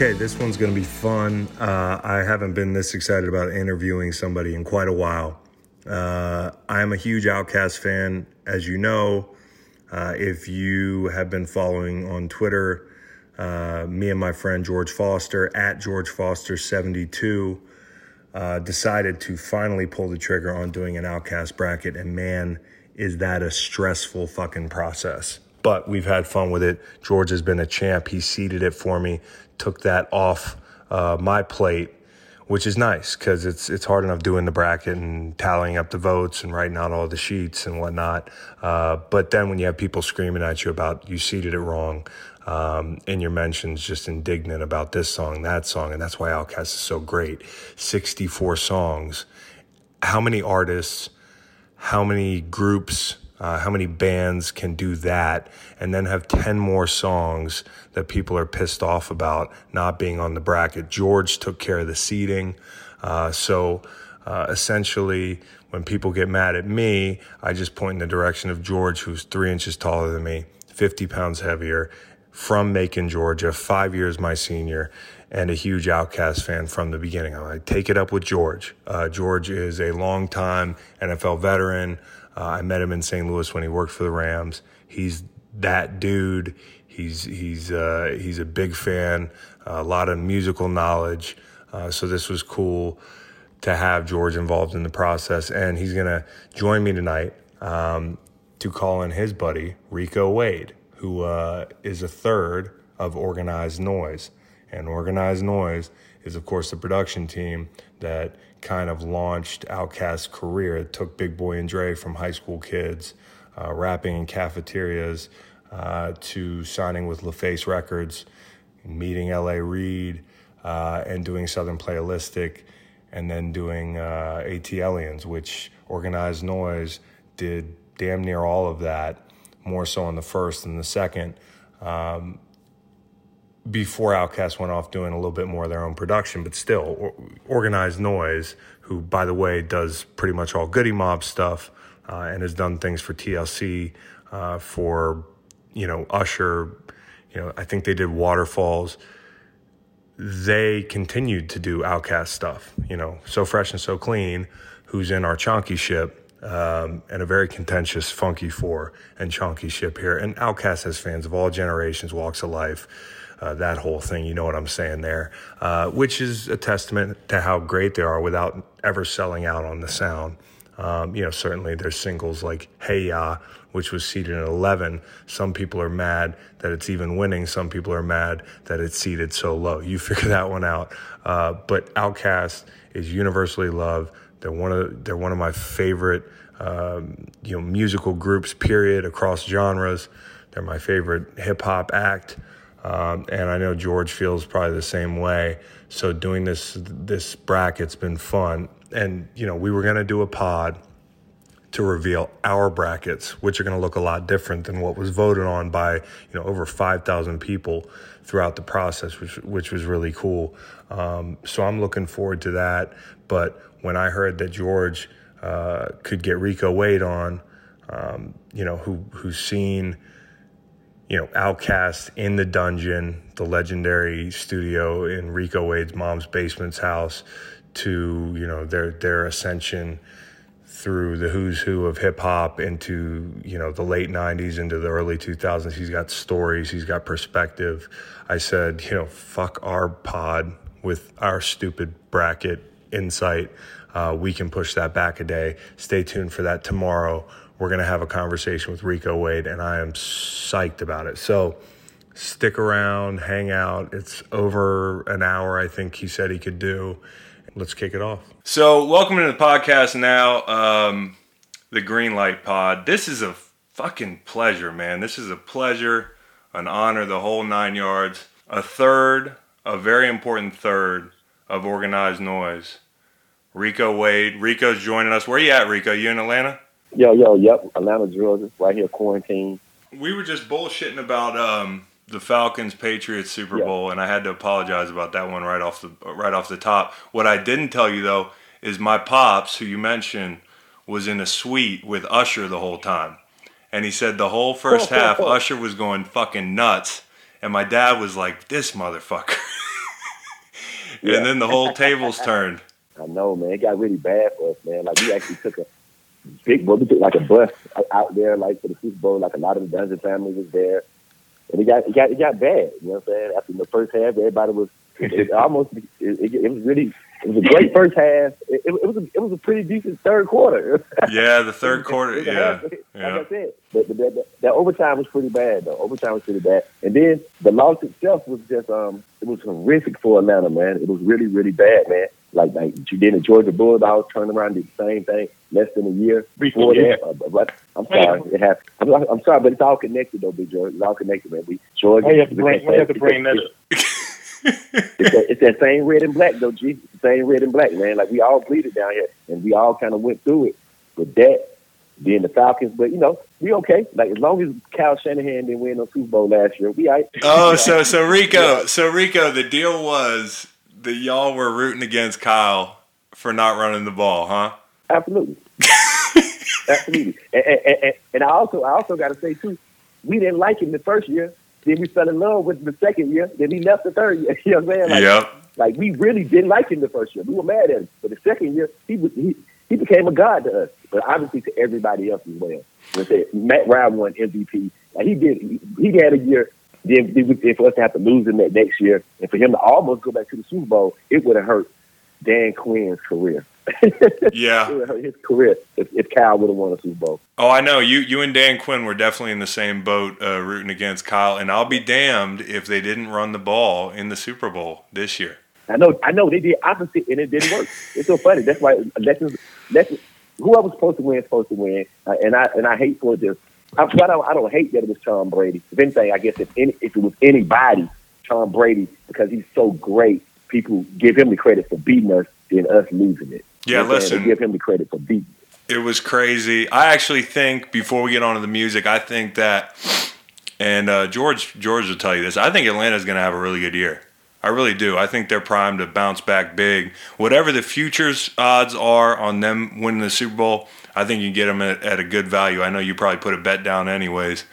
Okay, this one's going to be fun. Uh, I haven't been this excited about interviewing somebody in quite a while. Uh, I am a huge OutKast fan, as you know. Uh, if you have been following on Twitter, uh, me and my friend George Foster at George Foster72 uh, decided to finally pull the trigger on doing an OutKast bracket, and man, is that a stressful fucking process. But we've had fun with it. George has been a champ. He seeded it for me, took that off uh, my plate, which is nice because it's it's hard enough doing the bracket and tallying up the votes and writing out all the sheets and whatnot. Uh, but then when you have people screaming at you about you seeded it wrong, um, in your mentions just indignant about this song, that song, and that's why OutKast is so great. 64 songs. How many artists, how many groups, uh, how many bands can do that and then have 10 more songs that people are pissed off about not being on the bracket? George took care of the seating. Uh, so uh, essentially, when people get mad at me, I just point in the direction of George, who's three inches taller than me, 50 pounds heavier, from Macon, Georgia, five years my senior, and a huge OutKast fan from the beginning. I take it up with George. Uh, George is a longtime NFL veteran. Uh, I met him in St. Louis when he worked for the Rams. He's that dude. He's he's uh, he's a big fan. a lot of musical knowledge. Uh, so this was cool to have George involved in the process, and he's gonna join me tonight um, to call in his buddy Rico Wade who uh, is a third of Organized Noise. And Organized Noise is, of course, the production team that kind of launched OutKast's career. It took Big Boi and Dre from high school kids, uh, rapping in cafeterias, uh, to signing with LaFace Records, meeting L.A. Reid, uh, and doing Southern Playalistic, and then doing uh, ATLiens, which Organized Noise did damn near all of that more so on the first than the second. Um, before OutKast went off doing a little bit more of their own production, but still, or, Organized Noise, who, by the way, does pretty much all Goodie Mob stuff uh, and has done things for TLC, uh, for, you know, Usher, you know, I think they did Waterfalls. They continued to do OutKast stuff, you know, So Fresh and So Clean, who's in our Chonky ship um, and a very contentious Funky Four and Chonky ship here. And OutKast has fans of all generations, walks of life, uh, that whole thing. You know what I'm saying there, uh, which is a testament to how great they are without ever selling out on the sound. Um, you know, certainly there's singles like Hey Ya, which was seated at 11. Some people are mad that it's even winning. Some people are mad that it's seated so low. You figure that one out. Uh, but OutKast is universally loved. They're one of they're one of my favorite um, you know musical groups. Period across genres. They're my favorite hip hop act, um, and I know George feels probably the same way. So doing this this bracket's been fun, and you know we were gonna do a pod to reveal our brackets, which are to look a lot different than what was voted on by you know over 5,000 people throughout the process, which which was really cool. Um, so I'm looking forward to that. But when I heard that George uh, could get Rico Wade on, um, you know, who who's seen, you know, OutKast in the dungeon, the legendary studio in Rico Wade's mom's basement's house, to you know their their ascension through the who's who of hip hop into you know the late 90s into the early 2000s he's got stories he's got perspective i said you know fuck our pod with our stupid bracket insight, uh, we can push that back a day. Stay tuned for that tomorrow. We're going to have a conversation with Rico Wade, and I am psyched about it. So stick around, hang out. It's over an hour, I think he said he could do. Let's kick it off. So, welcome to the podcast now, um, the Green Light Pod. This is a fucking pleasure, man. This is a pleasure, an honor, the whole nine yards. A third, a very important third of organized noise. Rico Wade. Rico's joining us. Where you at, Rico? You in Atlanta? Yo, yo, yep. Atlanta, Georgia. Right here, quarantine. We were just bullshitting about um, the Falcons Patriots Super Bowl, and I had to apologize about that one right off the right off the top. What I didn't tell you though is my pops, who you mentioned, was in a suite with Usher the whole time, and he said the whole first half Usher was going fucking nuts, and my dad was like, "This motherfucker." yeah. and then the whole tables turned. I know, man. It got really bad for us, man. Like we actually took a big, we took like a bus out there, like for the Super Bowl. Like a lot of the Dungeon family was there, and it got it got it got bad. You know what I'm saying? After the first half, everybody was it, almost it, it, it was really it was a great first half. It, it, was a, it was a pretty decent third quarter. yeah, the third quarter. yeah, like yeah. I said, but the, the, the, overtime was pretty bad though. Overtime was pretty bad, and then the loss itself was just um it was horrific for Atlanta, man. It was really really bad, man. Like like you did in Georgia Bulldogs, turned around did the same thing less than a year before yeah. that. Uh, but I'm sorry, it happened. I'm, I'm, sorry, but it's all connected though, Big George. It's all connected, man. We Georgia. Why you have to bring, why you have to bring that up? it's, that, it's that same red and black though, G. The same red and black, man. Like we all bleeded down here, and we all kind of went through it with that being the Falcons. But you know, we okay. Like as long as Kyle Shanahan didn't win no Super Bowl last year, we all right. Oh, so so Rico, so Rico, the deal was that y'all were rooting against Kyle for not running the ball, huh? Absolutely, absolutely. And, and, and, and I also I also got to say too, we didn't like him the first year. Then we fell in love with him the second year. Then he left the third year. You know what I'm saying? Like, yep. Like we really didn't like him the first year. We were mad at him. But the second year, he was he, he became a god to us. But obviously to everybody else as well. With Matt Ryan won MVP. Like he did. He, he had a year. Then, then for us to have to lose him that next year, and for him to almost go back to the Super Bowl, it would have hurt Dan Quinn's career. yeah, his career if, if Kyle would have won a Super Bowl. Oh, I know you. You and Dan Quinn were definitely in the same boat, uh, rooting against Kyle. And I'll be damned if they didn't run the ball in the Super Bowl this year. I know. I know they did opposite, and it didn't work. it's so funny. That's why lessons. Lessons. Whoever's supposed to win is supposed to win, uh, and I and I hate for this. I, I don't. I don't hate that it was Tom Brady. If anything, I guess if any, if it was anybody, Tom Brady, because he's so great, people give him the credit for beating us than us losing it. Yeah, listen. Give him the credit for beating. It was crazy. I actually think before we get on to the music, I think that, and uh, George George will tell you this. I think Atlanta's going to have a really good year. I really do. I think they're primed to bounce back big. Whatever the futures odds are on them winning the Super Bowl, I think you get them at, at a good value. I know you probably put a bet down anyways,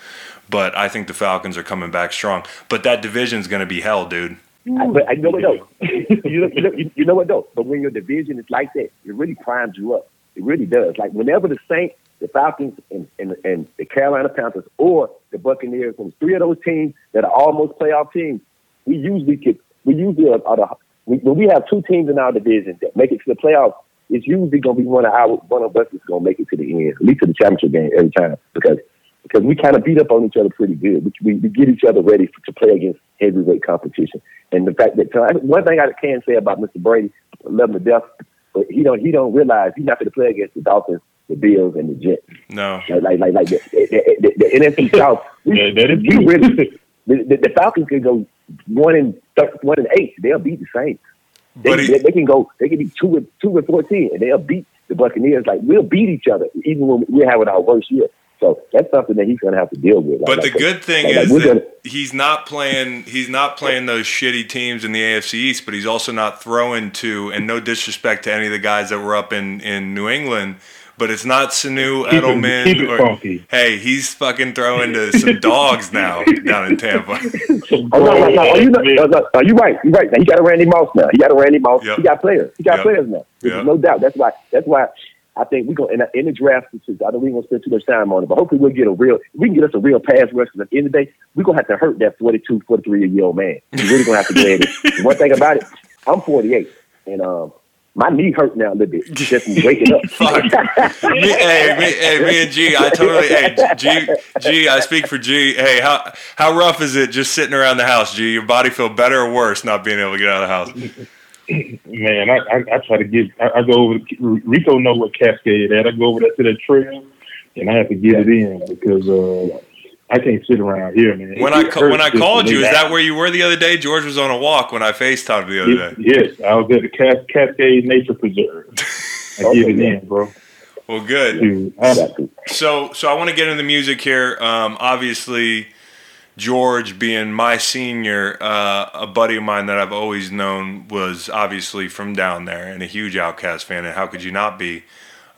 but I think the Falcons are coming back strong. But that division's going to be hell, dude. I, but I know what though. you, know, you, know, you know what though. But when your division is like that, it really primes you up. It really does. Like whenever the Saints, the Falcons, and, and, and the Carolina Panthers or the Buccaneers, when three of those teams that are almost playoff teams, we usually get we usually are, are the when we have two teams in our division that make it to the playoffs. It's usually going to be one of our one of us is going to make it to the end, at least to the championship game every time, because because we kind of beat up on each other pretty good. We, we, we get each other ready for, to play against heavyweight competition. And the fact that one thing I can say about Mr. Brady, I love him to death, but he don't he don't realize he's not going to play against the Dolphins, the Bills, and the Jets. No, like like like, the, the, the, the NFC South. We, yeah, that is we really the, the, the, Falcons can go one and one and eight. They'll beat the Saints. They, they, they, can go. They can be two and two and fourteen, and they'll beat the Buccaneers. Like we'll beat each other, even when we're having our worst year. So that's something that he's going to have to deal with. Like, but the good thing like, is like that gonna, he's not playing. He's not playing those shitty teams in the AFC East, but he's also not throwing to. And no disrespect to any of the guys that were up in in New England, but it's not Sanu Edelman. Keep it, or, funky. Hey, he's fucking throwing to some dogs now down in Tampa. oh no, no, no! Oh, you know, uh, no, no, you're right. You're right. Now, he got a Randy Moss now. He got a Randy Moss. Yep. He got players. He got yep. players now. Yep. No doubt. That's why. That's why I think we're going in, in the draft. I don't know we ain't gonna spend too much time on it, but hopefully we'll get a real. We can get us a real pass rush. Because at the end of the day, we're gonna have to hurt that 42, 43 year old man. We're really gonna have to go it. One thing about it, I'm 48, and um, my knee hurt now a little bit just waking up. Fuck. me, hey, me, hey, me and G, I totally. Hey, G, G, I speak for G. Hey, how how rough is it just sitting around the house, G? Your body feel better or worse not being able to get out of the house? man, I, I, I try to get. I, I go over. To, Rico know what Cascade at. I go over there to that trail, and I have to get it in because uh, I can't sit around here, man. When it I when I called you, is that where you were the other day? George was on a walk when I Facetimed the other day. Yes, I was at the Cas- Cascade Nature Preserve. I okay, get it in, bro. Well, good. Dude, so, so I want to get into the music here. Um, obviously, George being my senior, uh, a buddy of mine that I've always known was obviously from down there and a huge OutKast fan. And how could you not be?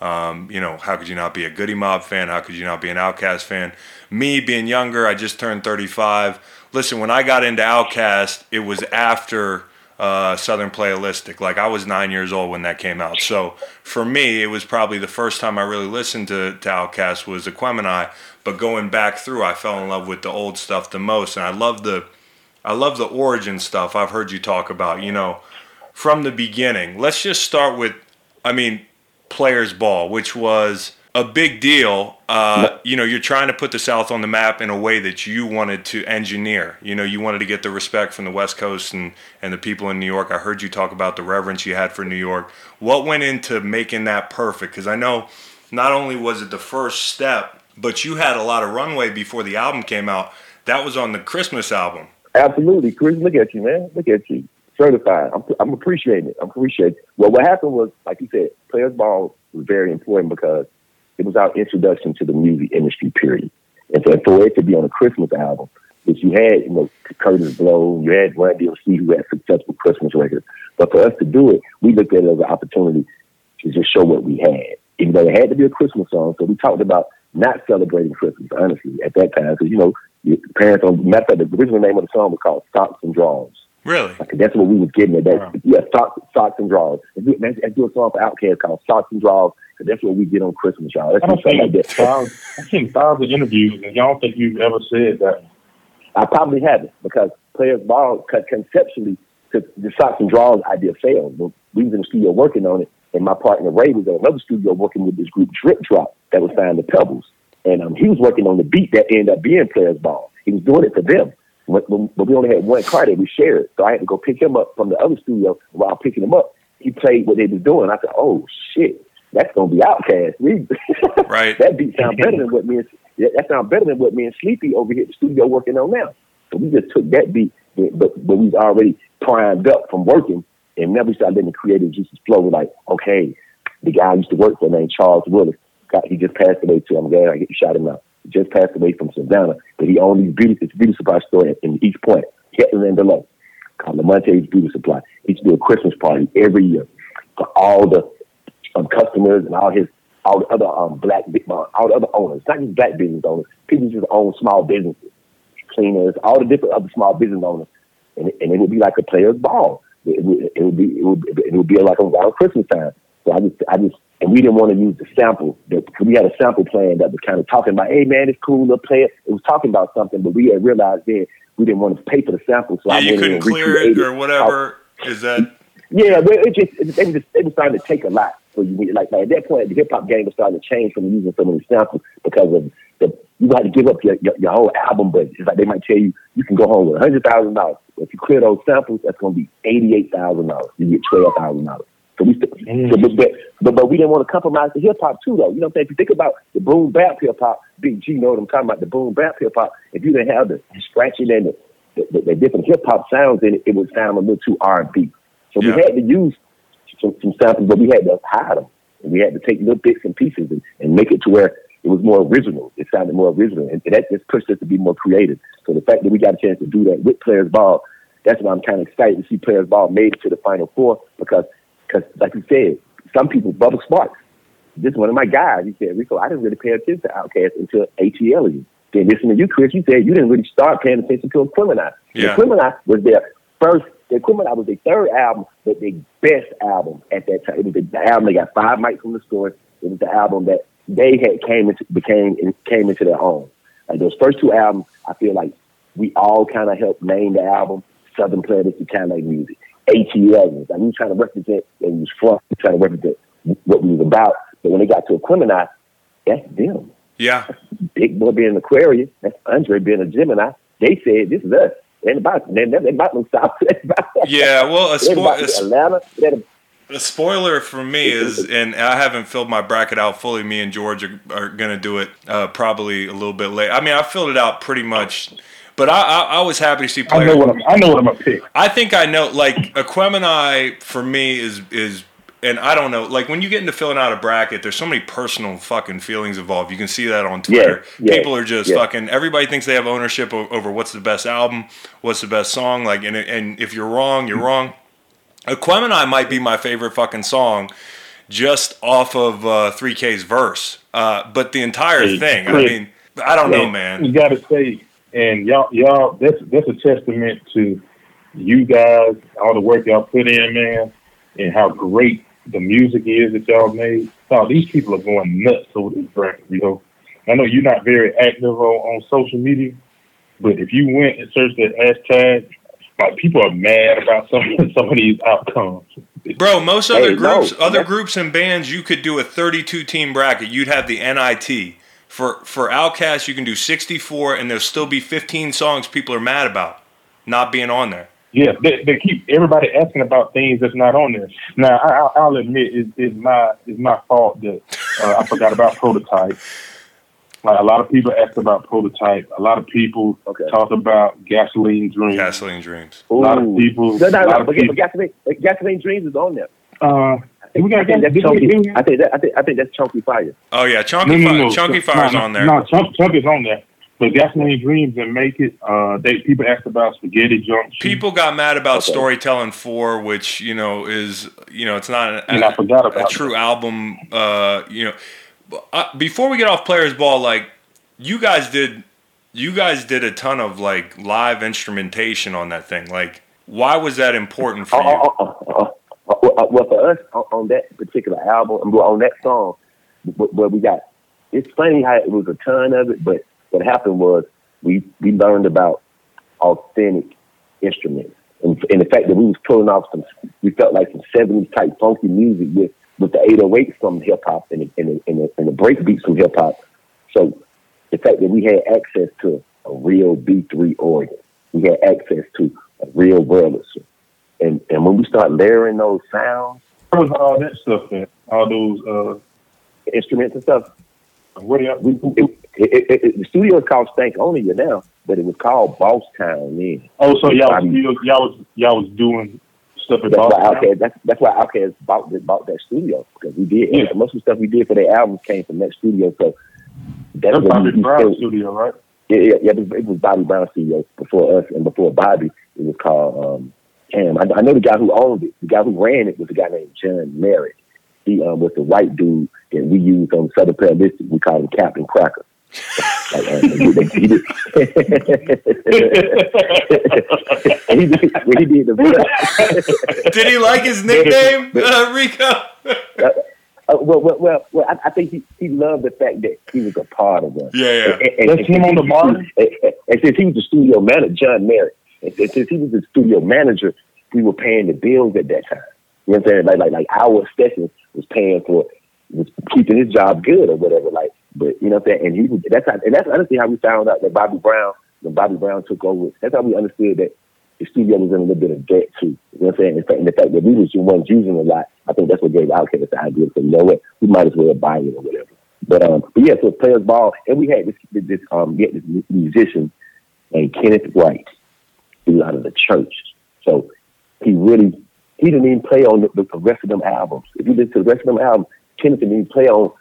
Um, you know, how could you not be a Goodie Mob fan? How could you not be an OutKast fan? Me being younger, I just turned 35. Listen, when I got into OutKast, it was after uh, Southern Playalistic. Like I was nine years old when that came out. So for me, it was probably the first time I really listened to, to Outkast was Aquemini. But going back through, I fell in love with the old stuff the most, and I love the, I love the origin stuff. I've heard you talk about, you know, from the beginning. Let's just start with, I mean, Players Ball, which was a big deal. Uh, you know, you're trying to put the South on the map in a way that you wanted to engineer. You know, you wanted to get the respect from the West Coast and, and the people in New York. I heard you talk about the reverence you had for New York. What went into making that perfect? Because I know not only was it the first step, but you had a lot of runway before the album came out. That was on the Christmas album. Absolutely, Chris. Look at you, man. Look at you, certified. I'm, I'm appreciating it. I'm appreciating. It. Well, what happened was, like you said, Players Ball was very important because it was our introduction to the music industry, period. And so for it to be on a Christmas album, which you had, you know, Kurtis Blow, you had Run DMC who had successful Christmas records. But for us to do it, we looked at it as an opportunity to just show what we had. Even though it had to be a Christmas song, so we talked about not celebrating Christmas, honestly, at that time. Because, you know, parents on, matter of fact, the original name of the song was called Socks and Draws. Really? Like, that's what we was getting at that. Wow. Yeah, socks, socks and draws. And do, and do a song for Outkast called Socks and Draws Cause that's what we did on Christmas, y'all. That's I don't think like thousands, I've seen thousands of interviews, and y'all think you've ever said that. I probably haven't because players ball conceptually the, the socks and draws idea failed. We was in the studio working on it, and my partner Ray was in another studio working with this group Drip Drop that was signed to Pebbles, and um, he was working on the beat that ended up being players ball. He was doing it for them. But, but we only had one car that we shared, so I had to go pick him up from the other studio. While picking him up, he played what they was doing. I said, "Oh shit!" that's gonna be Outkast. We, right. that beat sound better than what me and that sound better than what me and Sleepy over here at the studio working on now. So we just took that beat, but but we was already primed up from working, and then we started letting the creative juices flow. We're like, okay, the guy I used to work for named Charles Willis. Got, he just passed away too. I'm glad I get shot him out. Just passed away from Savannah, but he owned these beauty, this beauty supply store in East Point, Headland and Delowe, called Lamonte's Beauty Supply. He used to do a Christmas party every year for all the um, customers and all his all the other um, black uh, all the other owners, not just black business owners, people just own small businesses, cleaners, all the different other small business owners, and, and it would be like a player's ball. It would, it would be it would, it would be like around Christmas time. So I just I just and we didn't want to use the sample. That, we had a sample plan that was kind of talking about, hey man, it's cool, let's play it. It was talking about something, but we had realized then we didn't want to pay for the sample. So yeah, I you couldn't clear it or whatever. Is that? Yeah, but it just it, they were just they were starting to take a lot. for you like, like at that point, the hip hop game was starting to change from using so many samples because of the you had to give up your, your, your whole album budget. It's like they might tell you you can go home with a hundred thousand dollars. If you clear those samples, that's going to be eighty eight thousand dollars. You get twelve thousand dollars. So we, still, mm. so, but, but, but we didn't want to compromise the hip hop too, though. You know what I'm saying? If you think about the boom bap hip hop, Big G know what I'm talking about. The boom bap hip hop. If you didn't have the scratching and the, the, the, the different hip hop sounds in it, it would sound a little too R and B. So yeah. we had to use some, some samples, but we had to hide them. And we had to take little bits and pieces and, and make it to where it was more original. It sounded more original. And, and that just pushed us to be more creative. So the fact that we got a chance to do that with Players Ball, that's why I'm kind of excited to see Players Ball made it to the Final Four because, cause, like you said, some people, Bubba Sparxxx, this is one of my guys. He said, Rico, I didn't really pay attention to Outkast until ATL. Then listen to you, Chris. You said you didn't really start paying attention to Aquemini. Yeah. Aquemini was their first the Aquemini was their third album, but their best album at that time. It was the album they got five mics from the Source. It was the album that they had came into became and came into their own. Like those first two albums, I feel like we all kind of helped name the album Southern Playalistic kind of like music. ATL, like we were trying to represent and we was we trying to represent what we was about. But when they got to Aquemini, that's them. Yeah. Big Boi being an Aquarius, that's Andre being a Gemini. They said, this is us. Ain't about they they about them South. yeah, well, a, spo- a, Atlanta. A spoiler for me is, and I haven't filled my bracket out fully. Me and George are, are going to do it uh, probably a little bit late. I mean, I filled it out pretty much, but I, I, I was happy to see players. I know what I'm, I know what I'm gonna pick. I think I know. Like Aquemini for me is is and I don't know, like when you get into filling out a bracket, there's so many personal fucking feelings involved. You can see that on Twitter. Yeah, yeah, People are just yeah. fucking. Everybody thinks they have ownership over what's the best album, what's the best song. Like, and and if you're wrong, you're wrong. Aquemini might be my favorite fucking song, just off of uh, 3K's verse. Uh, but the entire hey, thing, Chris, I mean, I don't know, man. You got to say, and y'all, y'all, that's that's a testament to you guys, all the work y'all put in, man, and how great the music is that y'all made. Oh, these people are going nuts over this record, you know. I know you're not very active on, on social media, but if you went and searched that hashtag, like people are mad about some some of these outcomes. Bro, most other hey, groups, no. other groups and bands, you could do a 32 team bracket. You'd have the NIT. For for OutKast, you can do 64, and there'll still be 15 songs people are mad about not being on there. Yeah, they, they keep everybody asking about things that's not on there. Now, I, will admit it's, it's my it's my fault that uh, I forgot about Prototype. Like a lot of people asked about Prototype. A lot of people okay. talked about Gasoline Dreams. Gasoline Dreams. A lot of people. No, no, no. But, people, gasoline, gasoline Dreams is on there. Uh, we got I think that's chunky. I think that I think I think that's Chonkyfire. Oh yeah, chunky no, no, no. Chonkyfire's no, on there. No, chunk, chunk is on there. But Gasoline Dreams and Make It. Uh, they people asked about Spaghetti Junction. People got mad about okay. Storytelling Four, which you know is you know it's not a, I forgot about a true album. Uh, you know, uh, before we get off Players Ball, like you guys did, you guys did a ton of like live instrumentation on that thing. Like, why was that important for you? Well, for us on that particular album, on that song, where we got, it's funny how it was a ton of it, but what happened was we we learned about authentic instruments and, and the fact that we was pulling off some, we felt like some 70s type funky music with with the 808s from hip hop and the, and the, and the, and the break beats from hip hop. So the fact that we had access to a real B3 organ, we had access to a real Wurlitzer. And and when we start layering those sounds, where was all that stuff at? All those uh, instruments and stuff. What are we, it, it, it, the studio is called Stankonia now, but it was called Boss Town then. Oh, so y'all was, y'all was y'all was doing stuff at that's Boss why OutKast, that's, that's why OutKast bought, bought that studio because we did yeah. most of the stuff we did for their albums came from that studio. So that's, that's Bobby Brown studio, right? Yeah, yeah, yeah. It was, it was Bobby Brown studio before us and before Bobby. It was called um, Cam. I, I know the guy who owned it. The guy who ran it was a guy named John Merritt. He um, was the white dude that we used on Southern Playalistic. We called him Captain Cracker. like, uh, he, did, he, did, he, did, he did the Did he like his nickname, uh, Rico? uh, uh, well, well, well, well I, I, think he, he loved the fact that he was a part of us. Yeah, yeah. And, and, That's him on the margin. And, and, since he was the studio manager, John Merritt, and, since he was the studio manager, we were paying the bills at that time. You know what I'm saying? Like, like, like our session was paying for was keeping his job good or whatever. Like, but you know what I'm saying? And he was that's how, and that's honestly how we found out that Bobby Brown when Bobby Brown took over. That's how we understood that the studio was in a little bit of debt too. You know what I'm saying? And the fact that we was the ones using a lot, I think that's what gave OutKast the idea. So you know what, we might as well buy it or whatever. But um, but yeah, so players ball, and we had this this um get this musician named Kenneth Wright, who's out of the church. So he really he didn't even play on the, the rest of them albums. If you listen to the rest of them albums, Kenneth didn't even play on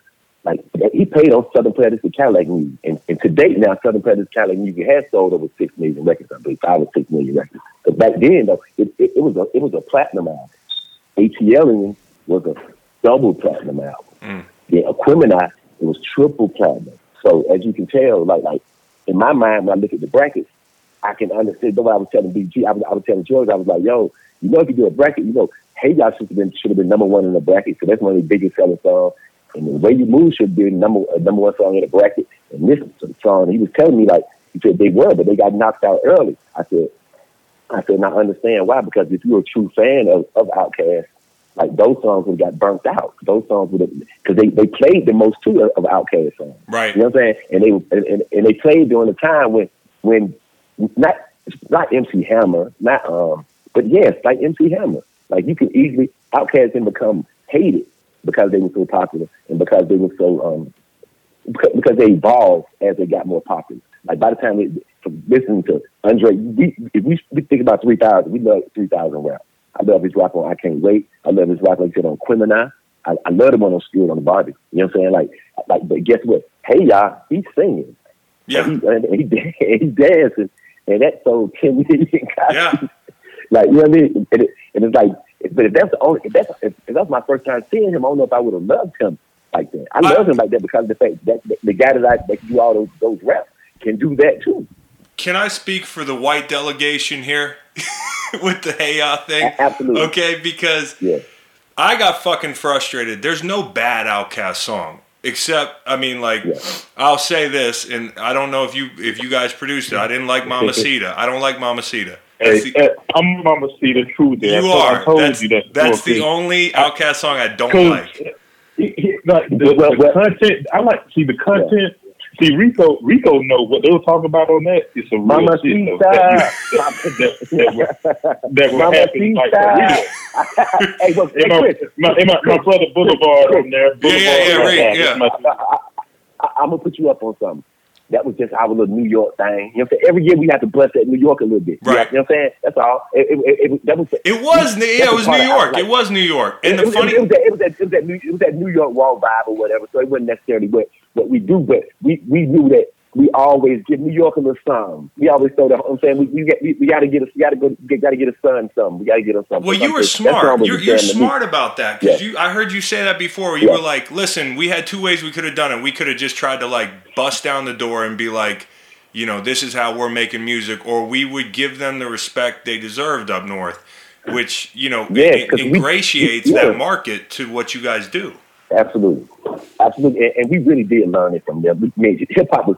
like he played on Southern Playalistic Cadillac music. And, and to date now, Southern Playalistic Cadillac music has sold over six million records, I believe, five or six million records. But back then though, it, it, it was a it was a platinum album. ATL was a double platinum album. Mm. Yeah, Aquemini, it was triple platinum. So as you can tell, like like in my mind when I look at the brackets, I can understand what I was telling BG. I was, I was telling George, I was like, yo, you know, if you do a bracket, you know, Hey Ya should have been should have been number one in the bracket. So that's one of the biggest selling songs. And the way you move should be number uh, number one song in the bracket. And this song, he was telling me like he said they were, but they got knocked out early. I said, I said, and I understand why because if you're a true fan of of OutKast, like those songs would got burnt out. Those songs would because they, they played the most too of OutKast songs. Right. You know what I'm saying? And they and, and, and they played during the time when when not not MC Hammer, not um, but yes, like MC Hammer. Like you can easily OutKast can become hated because they were so popular and because they were so um because they evolved as they got more popular. Like by the time we listening to Andre, we if we, we think about three thousand, we love three thousand rap. I love his rap on I Can't Wait. I love his rap like said on Aquemini. I, I love him on on Skew It on the Bar-B. You know what I'm saying? Like like but guess what? Hey y'all, he's singing. Yeah. And he, and he, he's dancing and that sold ten million copies. Yeah. like you know what I mean? And, it, and it's like but if that's the only, if that's if, if that's my first time seeing him, I don't know if I would have loved him like that. I love him like that because of the fact that, that the guy that I that can do all those those reps can do that too. can I speak for the white delegation here with the hey ya thing? Absolutely. Okay, because Yeah. I got fucking frustrated. There's no bad OutKast song. Except, I mean, like, Yeah. I'll say this, and I don't know if you if you guys produced it. I didn't like Mama Mamacita. I don't like Mamacita. That's Hey, the, I'm Mama see the truth there. you I told- I are. told That's, you that. that's the Chris. only OutKast song I don't like. he- he- like, the, Well, the content, I like see the content. See Rico, Rico know what they were talking about on that. It's a real Mama shit though. Sita. that, that, was- that was Mama happening like for real. Hey, well, hey, my, Chris, my, and my, my brother Boulevard on there. Yeah, yeah, yeah, Boulevard, Rick, yeah. my- I, I'm gonna put you up on something. That was just our little New York thing. You know what I'm saying? Every year we have to bust that New York a little bit. Right. You know what I'm saying? That's all. It, it, it, it- that was It was, yeah, it was New York. like. It was New York. And it, the was, funny, it, was that, it was that it was that New it was that New York raw vibe or whatever. So it wasn't necessarily what what we do, but we we knew that we always give New York a little something. We always throw that. I'm saying we we, we, we got to get us. We got to go. Got to get a son something. We got to get us something. Well, you were smart. You're, you're jam to me. smart about that because Yeah. you. I heard you say that before. You Yeah. were like, "Listen, we had two ways we could have done it. We could have just tried to like bust down the door and be like, you know, this is how we're making music, or we would give them the respect they deserved up north, which you know Yeah, we- ingratiates yeah. that market to what you guys do. Absolutely, absolutely, and, and we really did learn it from them. We made it. hip hop was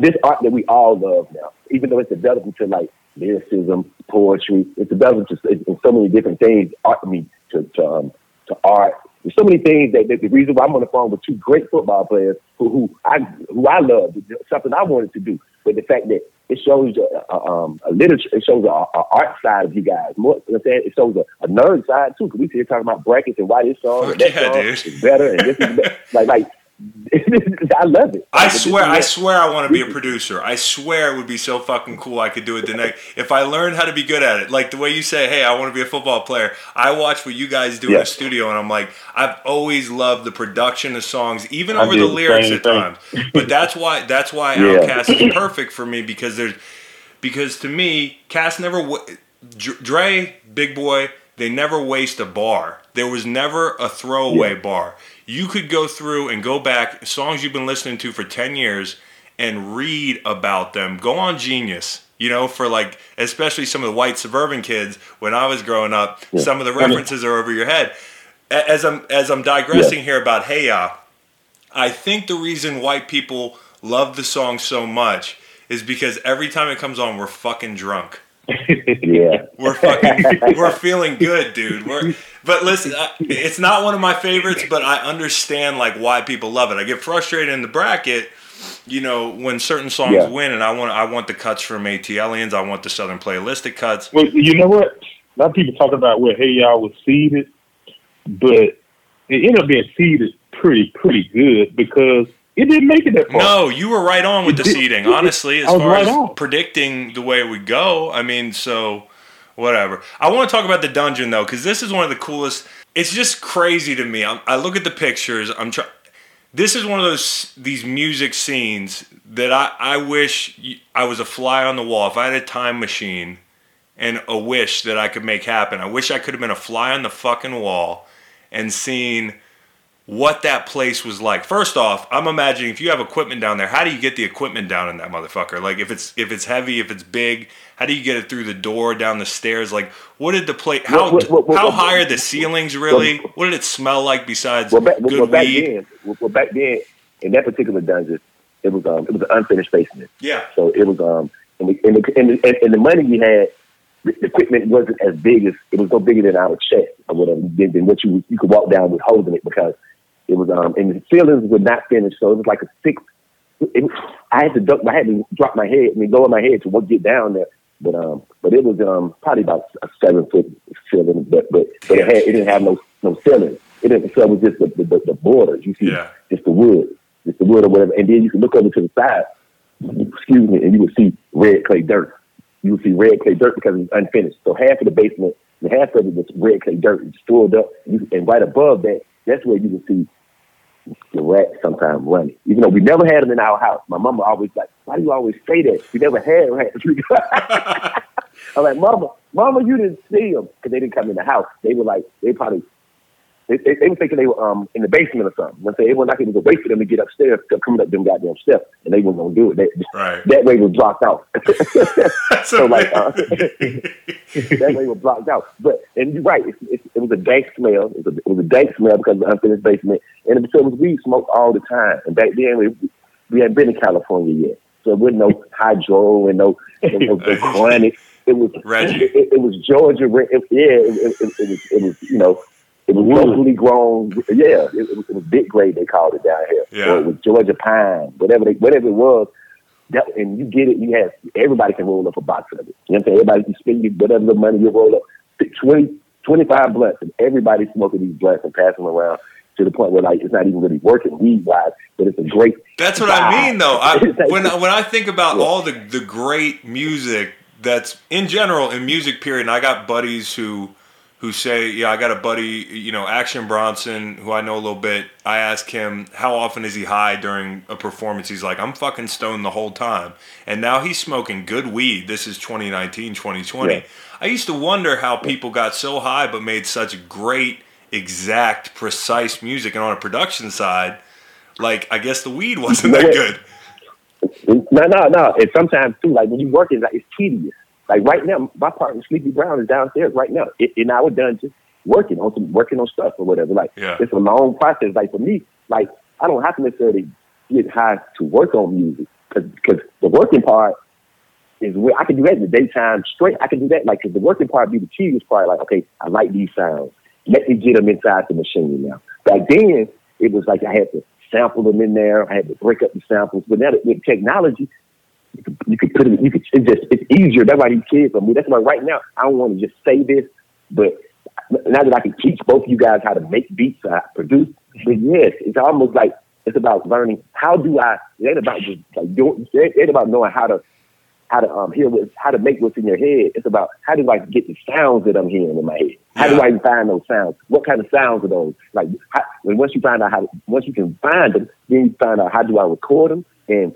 this art that we all love now, even though it's developed into like lyricism, poetry. It's developed in so many different things. Art, I mean, to to, um, to art. There's so many things that, that the reason why I'm on the phone with two great football players who who I who I love, something I wanted to do, but the fact that it shows a, a, uh, um, a literature, it shows a, a uh, uh, art side of you guys. More, you know what I'm saying? It shows a, a nerd side too, because we here talking about brackets and why this song and that yeah, song dude. is better and this is better. like like I love it. I Like, swear, I swear, I want to be a producer. I swear it would be so fucking cool. I could do it the next if I learned how to be good at it. Like the way you say, "Hey, I want to be a football player." I watch what you guys do in the studio, and I'm like, I've always loved the production of songs, even I over the lyrics at times. But that's why that's why Yeah. OutKast is perfect for me because there's because to me, Cass never Dr- Dre, Big Boi, they never waste a bar. There was never a throwaway Yeah. bar. You could go through and go back songs you've been listening to for 10 years and read about them. Go on Genius. You know, for like, especially some of the white suburban kids when I was growing up, some of the references are over your head. As I'm as I'm digressing here about Hey Ya, I think the reason white people love the song so much is because every time it comes on, we're fucking drunk. Yeah. We're fucking, we're feeling good, dude. We're, but listen, I, it's not one of my favorites, but I understand like why people love it. I get frustrated in the bracket, you know, when certain songs Yeah. win, and I want I want the cuts from ATLiens, I want the Southern Playalistic cuts. Well, you know what? A lot of people talk about where Hey Ya was seeded, but it ended up being seeded pretty, pretty good because it didn't make it that far. No, you were right on with the It did- seating. it- Honestly, as far right as on. predicting the way it would go, I mean, so whatever. I want to talk about the dungeon though, because this is one of the coolest. It's just crazy to me. I'm, I look at the pictures. I'm trying. This is one of those these music scenes that I I wish I was a fly on the wall. If I had a time machine and a wish that I could make happen, I wish I could have been a fly on the fucking wall and seen what that place was like. First off, I'm imagining if you have equipment down there, how do you get the equipment down in that motherfucker? Like if it's if it's heavy, if it's big, how do you get it through the door, down the stairs? Like what did the place? How What- what- what- how high are the ceilings really? What did it smell like besides Well, back, good well, back weed? then, well, back then, in that particular dungeon, it was um, it was an unfinished basement. Yeah, So it was um, and the and the, and the, and the money we had, the the equipment wasn't as big as it was no bigger than our chest or whatever than, than what you you could walk down with holding it because it was um, and the ceilings were not finished, so it was like a six. It was, I had to duck, I had to drop my head, I mean, lower my head to get down there. But um, but it was um probably about a seven foot ceiling, but but but it had it didn't have no no ceiling. It didn't. So it was just the the, the borders. You see, Yeah. just the wood, just the wood or whatever. And then you could look over to the side, excuse me, and you would see red clay dirt. You would see red clay dirt because it's unfinished. So half of the basement, and half of it was red clay dirt. It's filled up, you, and right above that, that's where you would see the rats sometimes running. Even though we never had them in our house. My mama always like, why do you always say that? We never had rats. I'm like, mama, mama, you didn't see them because they didn't come in the house. They were like, they probably they, they, they were thinking they were um in the basement or something. When they everyone like it was a way for them to get upstairs, coming up them goddamn steps, and they weren't gonna do it. They, Right. That way was blocked out. so like uh, that way was blocked out. But and you're right, it, it, it was a dank smell. It was a, it was a dank smell because of the unfinished basement, and it, so it was weed smoked all the time. And back then we we hadn't been in California yet, so it wasn't no hydro and no, and no, no chronic. It was. It, it, was Georgia. It, yeah, it, it, it was it was you know. It was locally grown. Yeah, it, it, was, it was big grade. They called it down here. Yeah. Or it was Georgia pine, whatever they, whatever it was. That, and you get it. You have everybody can roll up a box of it. You know what I'm saying? Everybody can spend you whatever the money you roll up. 20, 25 blunts, and everybody's smoking these blunts and passing them around to the point where like it's not even really working weed wise, but it's a great. That's what I mean, though. I, when when I think about Yeah. all the the great music that's in general in music period, and I got buddies who who say, yeah, I got a buddy, you know, Action Bronson, who I know a little bit. I ask him how often is he high during a performance. He's like, I'm fucking stoned the whole time, and now he's smoking good weed. This is 2019, 2020. Yeah. I used to wonder how people got so high but made such great, exact, precise music, and on a production side. Like I guess the weed wasn't that good. No, no, no. And sometimes too, like when you working, like it's tedious. Like right now, my partner Sleepy Brown is downstairs right now in, in our dungeon working on some working on stuff or whatever. Like Yeah. it's a long process. Like for me, like I don't have to necessarily get high to work on music because the working part is where I can do that in the daytime straight. I can do that like 'cause the working part be the tedious part. Like okay, I like these sounds. Let me get them inside the machine now. Back then, it was like I had to sample them in there. I had to break up the samples. But now with technology, you could, put it. You could it just it's easier. That's why these kids. I mean, that's why right now I don't want to just say this, but now that I can teach both of you guys how to make beats, uh, produce. But yes, it's almost like it's about learning how do I. It ain't about just like doing. It ain't about knowing how to how to um hear what how to make what's in your head. It's about how do I get the sounds that I'm hearing in my head. How do. I find those sounds? What kind of sounds are those? Like how, when once you find out how to, once you can find them, then you find out how do I record them and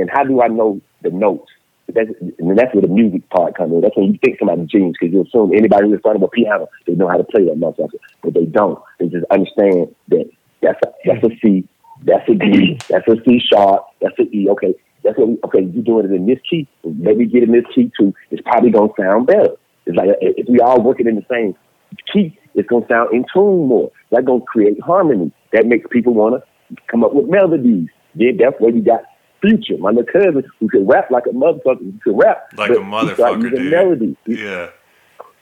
and how do I know the notes? That's, and that's where the music part comes in. That's when you think somebody's genius because you assume anybody who's in front of a piano, they know how to play that motherfucker. But they don't. They just understand that that's a, that's a C, that's a D, that's a C sharp, that's a E. Okay, that's what we, okay, you're doing it in this key. Maybe get in this key too. It's probably going to sound better. It's like if we all working in the same key, it's going to sound in tune more. That's going to create harmony. That makes people want to come up with melodies. Then that's where you got Future, my little cousin, who could rap like a motherfucker. He could rap. Like a He motherfucker, started using dude. melody. He, Yeah.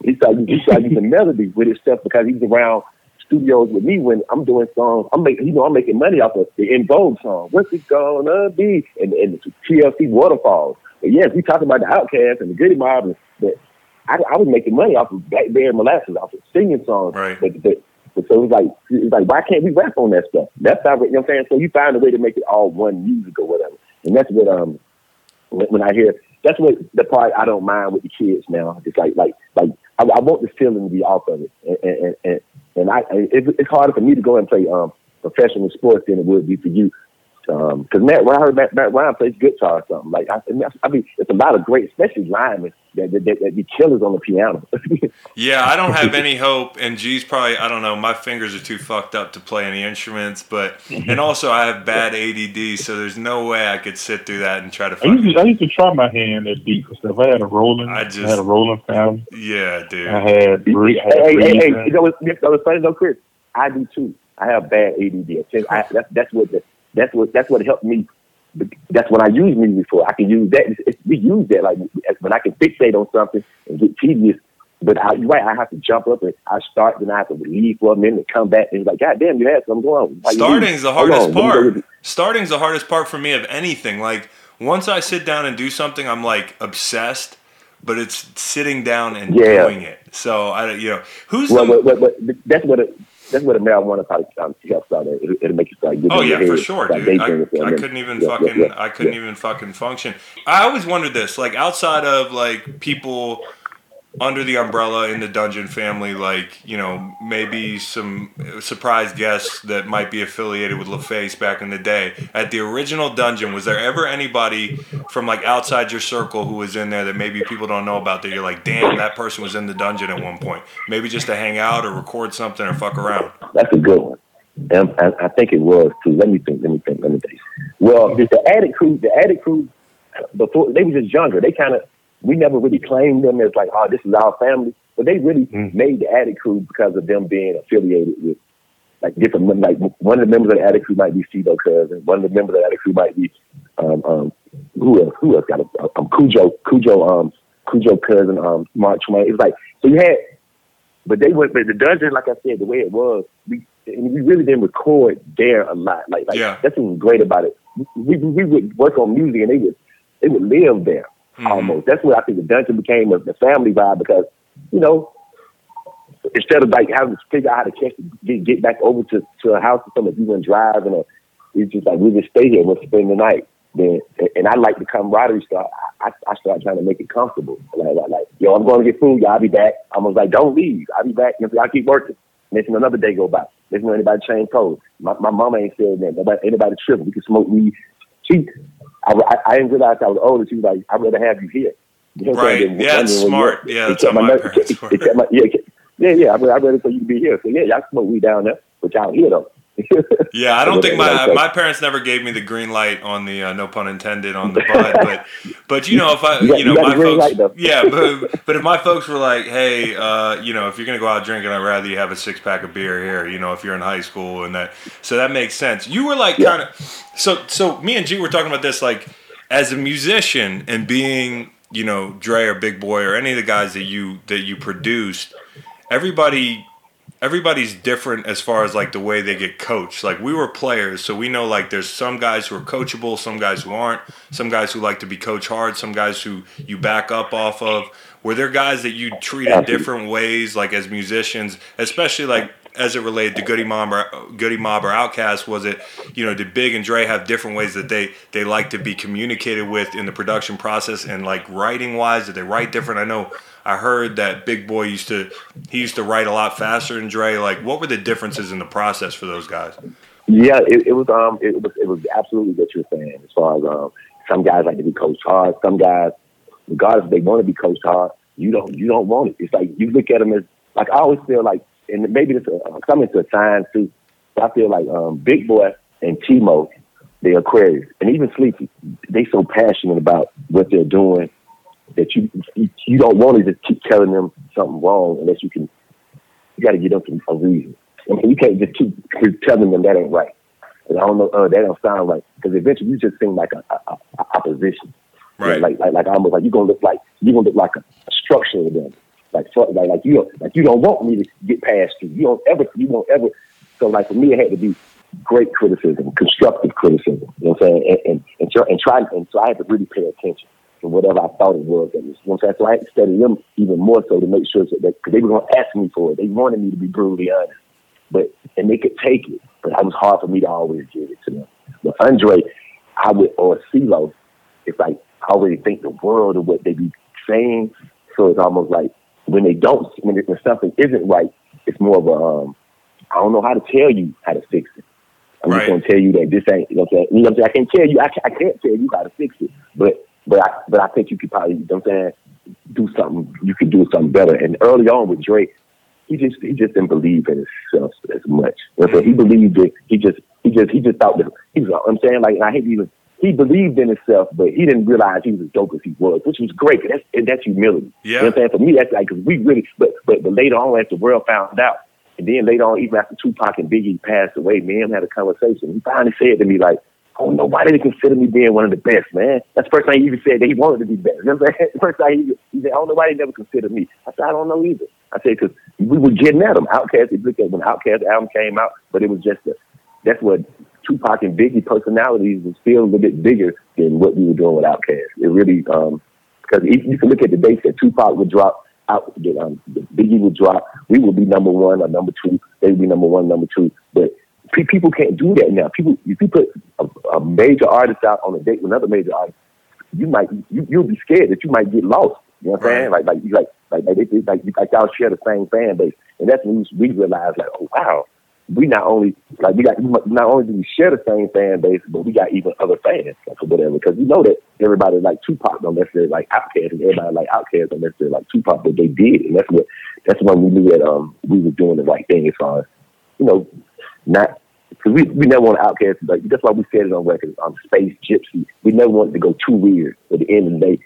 he started, he started using melody with his stuff because he's around studios with me when I'm doing songs. I'm making, you know, I'm making money off of the En Vogue song. What's it gonna be? And, and TLC Waterfalls. But yes, we talking about the OutKast and the Goodie Mob, and- but I, I was making money off of Blackberry Molasses, off of singing songs. Right. But, but, but so it's like, it's like, why can't we rap on that stuff? That's what- you know what I'm saying? So you find a way to make it all one music or whatever. And that's what, um, when when I hear that's what the part I don't mind with the kids now. It's like like like I, I want the feeling to be off of it, and and and, and I it, it's harder for me to go and play um professional sports than it would be for you. Um, because Matt, when I heard Matt, Matt Ryan plays guitar or something, like I, I mean, it's a lot of great, especially linemen that that, that, that be killers on the piano. Yeah, I don't have any hope, and G's probably I don't know. My fingers are too fucked up to play any instruments, but and also I have bad ADD, so there's no way I could sit through that and try to. I used to, I used to try my hand at beats and stuff. I had a rolling. I I, just- had a rolling family. yeah, dude. I had. Bre- I had hey, hey, hey, breathing. hey, you know what's, you know what's funny though, Chris? I do too. I have bad ADD. I, that's that's what the, that's what that's what helped me. That's what I use music for. I can use that. It's, it's, we use that like when I can fixate on something and get tedious. But I, you're right, I have to jump up and I start, then I have to leave for a minute and come back. And it's like, God damn, you had something going on. Why you leave? Starting's the hardest on, let me go part. Starting's the hardest part for me of anything. Like once I sit down and do something, I'm like obsessed. But it's sitting down and Yeah. doing it. So I, you know, who's Well, the, but that's what it, that's what a marijuana probably um, helps out. It, it'll make you start. Oh yeah, for sure, dude. daydreaming for a I, I couldn't even Yeah, yeah, fucking yeah, I couldn't yeah. even fucking function. I always wondered this, like outside of like people under the umbrella in the dungeon family, like you know maybe some surprise guests that might be affiliated with LaFace back in the day. At the original dungeon, was there ever anybody from like outside your circle who was in there that maybe people don't know about that you're like, damn, that person was in the dungeon at one point? Maybe just to hang out or record something or fuck around. That's a good one. And I, think it was too. Let me think. Let me think. Let me think. Well, the Attic Crew, the Attic Crew, before they were just younger. They kind of we never really claimed them as like, oh, this is our family. But they really mm. made the Attic Crew because of them being affiliated with like different, like one of the members of the Attic Crew might be Steve Cousin. One of the members of the Attic Crew might be, um, um, who else? Who else got a, um, Khujo, Khujo, um, Khujo cousin, um, Mark Twain. It's like, so you had, but they went, but the dungeon, like I said, the way it was, we, we really didn't record there a lot. Like, like yeah. that's what was great about it. We, we would work on music and they would, they would live there mm-hmm. almost. That's what I think the dungeon became a, the family vibe because, you know, instead of like having to figure out how to catch get get back over to, to a house or something, you want to drive and it's just like we just stay here, we'll spend the night. Then and I like the camaraderie stuff. I, I start trying to make it comfortable. Like, like, like yo, I'm going to get food. Y'all be back. I was like, don't leave. I'll be back. Know, I keep working. Making another day go by. No anybody change clothes. My, my mama ain't said that. Nobody, anybody tripping. We can smoke weed. She I, I, I didn't realize I was older. She was like, I'd rather have you here. You know right. Yeah, it's smart. Yeah, that's my, my parents were. My, yeah, yeah, yeah. I'd rather for you to be here. So, yeah, y'all smoke weed down there, but y'all here, though. yeah, I don't think my my parents never gave me the green light on the uh, no pun intended on the bud, but but you know if I you, you know my folks yeah, but but if my folks were like, hey, uh, you know, if you're gonna go out drinking, I'd rather you have a six pack of beer here. You know, if you're in high school and that, so that makes sense. You were like yeah. kind of so so. Me and G were talking about this like as a musician and being you know Dre or Big Boi or any of the guys that you that you produced, everybody everybody's different as far as like the way they get coached. Like we were players, so we know like there's some guys who are coachable, some guys who aren't, some guys who like to be coach hard, some guys who you back up off of. Were there guys that you treated different ways, like as musicians, especially like as it related to Goodie Mob or Goodie Mob or Outkast? Was it you know did Big and Dre have different ways that they they like to be communicated with in the production process and like writing wise? Did they write different? I know I heard that Big Boi used to he used to write a lot faster than Dre. Like, what were the differences in the process for those guys? Yeah, it, it was um it was it was absolutely what you're saying. As far as um some guys like to be coached hard, some guys, regardless if they want to be coached hard, you don't you don't want it. It's like you look at them as like I always feel like, and maybe it's a, coming to a time too. But I feel like um Big Boi and T-Mo, the Aquarius, and even Sleepy, they so passionate about what they're doing that you you don't want to just keep telling them something wrong unless you can. You got to get up to a reason. I mean, you can't just keep telling them that ain't right. And I don't know, uh, that don't sound right because eventually you just seem like a, a, a opposition. Right. like like like almost like you're gonna look like you're gonna look like a, a structure to them. Like like like you don't like you don't want me to get past you. You don't ever you won't ever. So like for me, it had to be great criticism, constructive criticism. You know what I'm saying? And and and, try, and try and so I had to really pay attention to whatever I thought it was. That was you know what I'm saying? So I had to study them even more so to make sure that because they were to ask me for it. They wanted me to be brutally honest, but and they could take it, but it was hard for me to always give it to them. But Andre, I would or CeeLo, it's like I already think the world of what they be saying. So it's almost like when they don't, when, it, when something isn't right, it's more of a um, I don't know how to tell you how to fix it. I'm right. just gonna tell you that this ain't. You know what I'm saying? You know what I'm saying? I can't tell you. I, I can't tell you how to fix it, but but I but I think you could probably, you know what I'm saying, do something. You could do something better. And early on with Dre, he just he just didn't believe in himself as much. You know He believed it. He just he just he just thought that he was. I'm saying like I hate even. He believed in himself, but he didn't realize he was as dope as he was, which was great. That's and that's humility. Yeah. You know what I'm saying? For me, that's like because we really. But but but later on, as the world found out, and then later on, even after Tupac and Biggie passed away, me and him had a conversation. He finally said to me like, Oh, nobody to consider me being one of the best, man. That's the first time he even said that he wanted to be better. You know what I'm saying? The first time he, he said, oh, nobody never considered me. I said, I don't know either. I said, because we were getting at him. Outkast, if you look at when Outkast album came out, but it was just a, that's what Tupac and Biggie personalities was still a little bit bigger than what we were doing with Outkast. It really, um, because you can look at the dates that Tupac would drop, out, um, Biggie would drop, we would be number one or number two, they would be number one, number two. But pe- people can't do that now. People, if you put a, a major artist out on a date with another major artist, you might you, you'll be scared that you might get lost You know what I'm saying? Like like like like like, they, like like y'all share the same fan base, and that's when we realized like, oh wow, we not only like we got not only do we share the same fan base, but we got even other fans like or whatever. Because we know that everybody like Tupac don't necessarily like Outkast, and everybody like Outkast don't necessarily like Tupac, but they did, and that's what that's when we knew that um we were doing the right thing as far as you know not. Cause we, we never want to outcast, like that's why we said it on record. On um, Space Gypsy, we never wanted to go too weird. At the end of the day,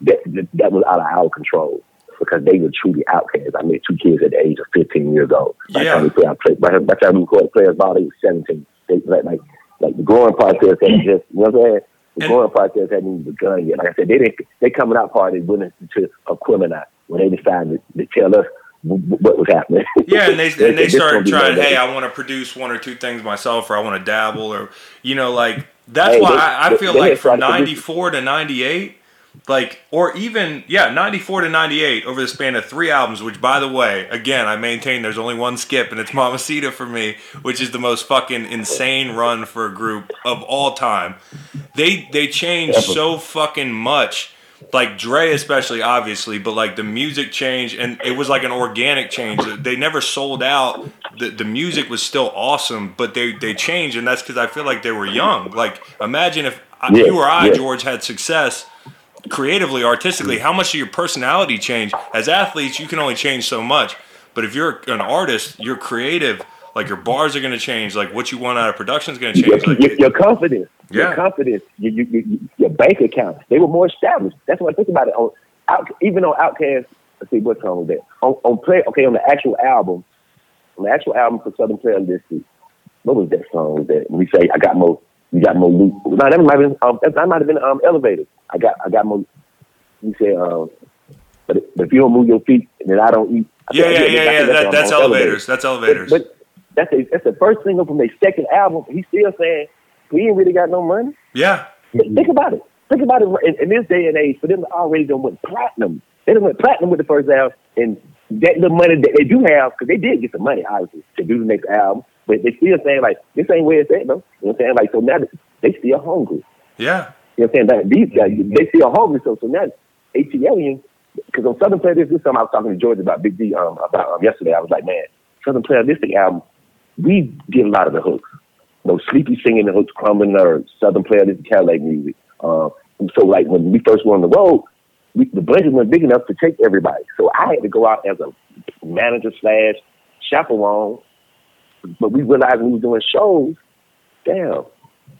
that that, that was out of our control because they were truly outcasts. I met two kids at the age of 15 years old. By yeah. the time we play, play, by, by the time we recorded Players Ball, they were 17. They, like, like, like the growing process had just, you know what I'm saying? The growing process hadn't even begun yet. Like I said, they didn't, they coming out party went into a Aquemini when they decided to, to tell us what was happening. Yeah, and they and they started trying. Hey, I want to produce one or two things myself, or I want to dabble, or you know, like that's Hey, why they- I, I feel they like from tried to produce- '94 to '98, like, or even yeah, '94 to '98 over the span of three albums. Which, by the way, again, I maintain there's only one skip, and it's Mamacita for me, which is the most fucking insane run for a group of all time. They they changed so fucking much like Dre especially obviously, but like the music changed and it was like an organic change. They never sold out. The the music was still awesome, but they they changed and that's cuz I feel like they were young. Like imagine if Yeah, you or I yeah. George had success creatively, artistically, mm. how much of your personality change? As athletes, you can only change so much. But if you're an artist, you're creative, like your bars are going to change, like what you want out of production is going to your, change. Like, your, your confidence, Yeah. your confidence, your, your, your, your bank account. They were more established. That's what I think about it. On out, even on Outkast, let's see what song was that. On, on play, okay, on the actual album, on the actual album for Southern Playalistic, what was that song? Was that we say I got more, you got more. No, that might have been, um, that, that might have been um, elevated. I got, I got more. You say, um, but, but if you don't move your feet, and then I don't eat. I yeah, yeah, yeah, yeah. That, on- that's on elevators. That's elevators. But, but that's a, that's the first single from their second album. He's still saying we ain't really got no money. yeah. Think about it. Think about it. In, in this day and age, for them to already done went platinum. They done went platinum with the first album, and that little money that they do have, because they did get some money, obviously, to do the next album. But they still saying like this ain't where it's at, though. You know what I'm saying? Like so now they still hungry. Yeah. You know what I'm saying? Like, these guys, they still hungry. So so now ATLiens, because on Southern Player, this is something I was talking to George about Big D um, about um, yesterday. I was like, man, Southern Playalistic album, we did a lot of the hooks. You know, Sleepy singing the hooks, Crumblin' Erb, Southern Playalistic Cadillac music. Um, so like when we first went on the road, we, the budget wasn't big enough to take everybody. So I had to go out as a manager slash chaperone. But we realized when we were doing shows, damn,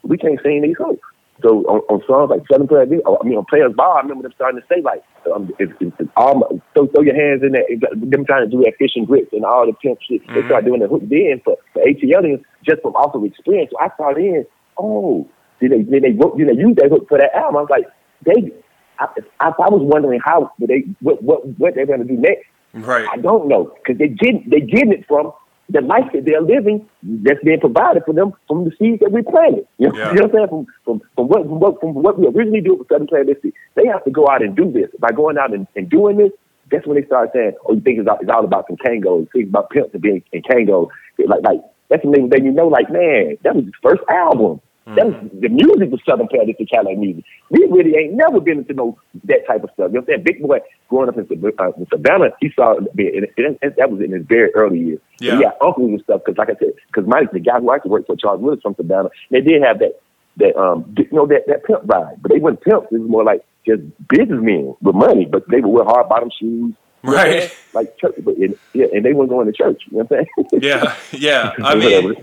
we can't sing these hooks. So on, on songs like Southern Player, I mean on Players Ball, I remember them starting to say like, um, if, if, if all my, throw, throw your hands in there. Them trying to do that fishing grits and all the pimp shit. They Mhm. started doing the hook then for, for ATL just from off of experience. So I started in, oh, did they did they wrote, did they use that hook for that album? I was like, they. I, I, I was wondering how did they what what what they're gonna do next. Right. I don't know because they get they getting it from the life that they're living that's being provided for them from the seeds that we planted. You know, Yeah. you know what I'm saying? From from from what from what from what we originally do with Southern Playalistic, they have to go out and do this. By going out and, and doing this, that's when they start saying, "Oh, you think it's all, it's all about some Kangol? You think about pimps and being in Kangol?" Like like that's when then you know, like man, that was his first album. That was the music was Southern Playalistic Cadillac music. We really ain't never been into no that type of stuff. You know what I'm saying? Big Boi growing up in, uh, in Savannah, he saw it, and, and, and that was in his very early years. Yeah. He got uncles and stuff because, like I said, because Mike, the guy who actually worked for Charles Willis from Savannah, they did have that that um you know that that pimp vibe, but they weren't pimps. It was more like just businessmen with money, but they would wear hard bottom shoes. you know what I'm Right. Like church, but and, yeah, and they weren't going to church. You know what I'm saying? Yeah. Yeah. I mean,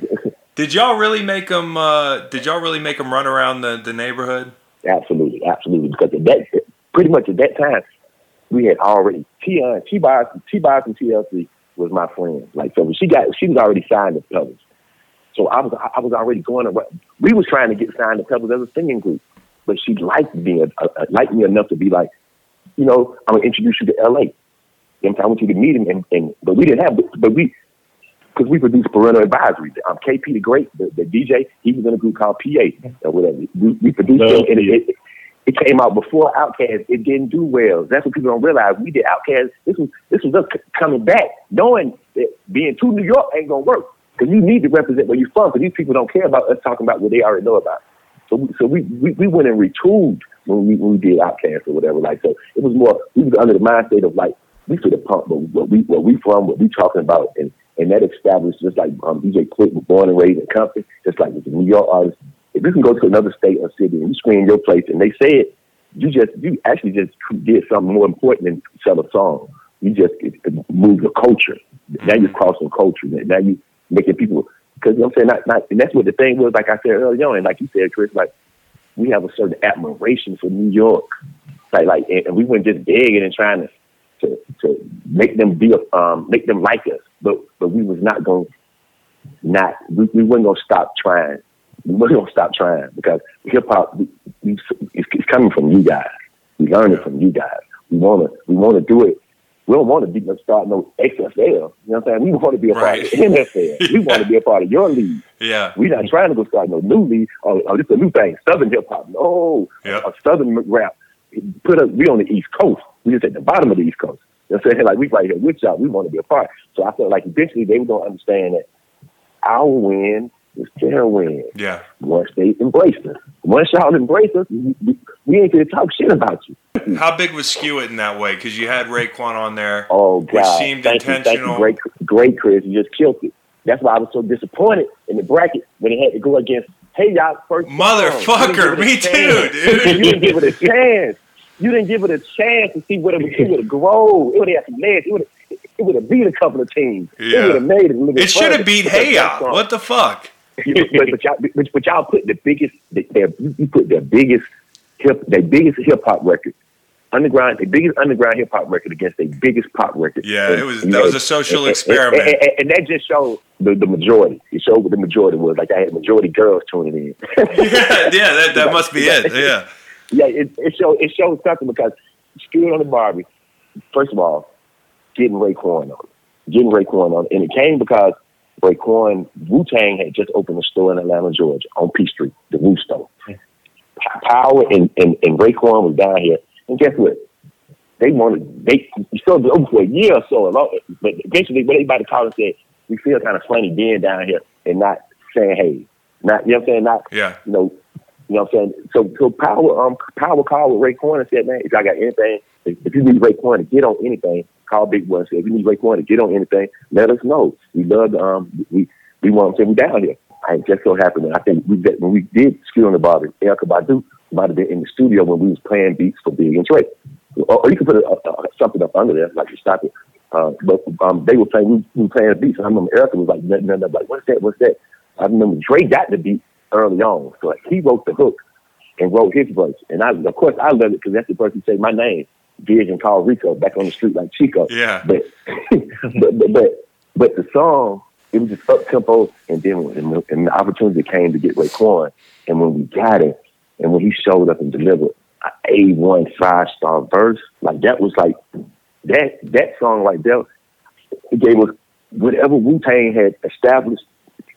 did y'all really make them? Uh, did y'all really make them run around the, the neighborhood? Absolutely, absolutely. Because at that, pretty much at that time, we had already T uh, T-Boz T Boss and TLC was my friend. Like so, she got she was already signed to Pebbles. So I was I was already going around. We was trying to get signed to Pebbles as a singing group, but she liked me uh, uh, liked me enough to be like, you know, I'm gonna introduce you to L.A. I want you to meet him, and, and but we didn't have, but we because we produced Parental Advisory. Um, KP the Great, the, the DJ, he was in a group called PA or whatever. We, we produced Love him, and it, it, it came out before Outkast. It didn't do well. That's what people don't realize. We did Outkast. This was this was us c- coming back, knowing that being too New York ain't gonna work because you need to represent where you're from. Because these people don't care about us talking about what they already know about. So we, so we, we, we went and retooled when we when we did OutKast or whatever. Like so, it was more we was under the mindset of like we should have pumped, but what we what we from, what we talking about, and and that established just like um, DJ Quik was born and raised in Compton, just like with the New York artists. If you can go to another state or city and you screen your place and they say it, you just you actually just did something more important than sell a song. You just it, it move the culture. Now you're crossing culture. Now you're making people because you know what I'm saying. Not, not, and that's what the thing was. Like I said earlier on, and like you said, Chris, like we have a certain admiration for New York. Like like, and we weren't just begging and trying to to, to make them be um make them like us, but but we was not going not we, we weren't gonna stop trying. We weren't gonna stop trying because hip hop we, we, it's, it's coming from you guys. We learn it from you guys. We wanna we wanna do it we don't want to be no start no XFL. You know what I'm saying? We want to be a part right. of the NFL. yeah. We want to be a part of your league. Yeah. We're not trying to go start no new league or, or just a new thing, Southern hip hop. No, yep. a Southern rap. Put us. We on the East Coast. We just at the bottom of the East Coast. You know what I'm saying? Like we right here with y'all. We want to be a part. So I felt like eventually they were gonna understand that our win was their win. Yeah. Once they embraced us. Once y'all embrace us, we, we ain't gonna talk shit about you. How big was Skew It in that way? Because you had Raekwon on there. Oh God! Which seemed thank intentional. You, you. Great, great, Chris. You just killed it. That's why I was so disappointed in the bracket when it had to go against. Hey, y'all, first motherfucker, me too, dude. you didn't give it a chance. You didn't give it a chance to see what it, it would have grown. It would have some legs. It would have. It would have beat a couple of teams. Yeah. It would have made it. It should have beat Hey Ya. What the fuck? but, but, y'all, but, but y'all put the biggest. Their, you put their biggest hip, their biggest hip hop record underground, the biggest underground hip hop record against the biggest pop record. Yeah, and, it was that know, was a social and, experiment, and, and, that just showed the, the majority. It showed what the majority was. Like I had majority girls tuning in. yeah, yeah, that, that must be it. Yeah, yeah, it, it showed it showed something because Skew It on the Bar-B. First of all, getting Raekwon on, getting Raekwon on, and it came because Raekwon Wu Tang had just opened a store in Atlanta, Georgia, on Peachtree, the Wu store. Power and, and, and Raekwon was down here and guess what? They wanted they still open for a year or so, but eventually, when everybody called and said, "We feel kind of funny being down here and not saying hey, not you know what I'm saying, not yeah, you know, you know what I'm saying." So, so power um power called with Raekwon and said, "Man, if I got anything, if, if you need Raekwon to get on anything, call Big One. Say if you need Raekwon to get on anything, let us know. We love um we we want to we down here." I just so happened, I think we when we did Skew It on the Bar-B, Erykah Badu might have been in the studio when we was playing beats for Big and Trey. Or, or you could put a, a, a, something up under there, like you stop it. Uh, but um, they were playing, we, we were playing beats. And I remember Erykah was like, nothing, nothing, like, what's that? What's that? I remember Dre got the beat early on. So like, he wrote the hook and wrote his verse. And I, of course, I love it because that's the person who said my name, Vision Carl Rico, back on the street like Chico. Yeah. But, but, but, but, but the song, it was just up tempo. And then when, and the opportunity came to get Raekwon. And when we got it, and when he showed up and delivered a one five star verse, like that was like that that song like that it gave us whatever Wu Tang had established,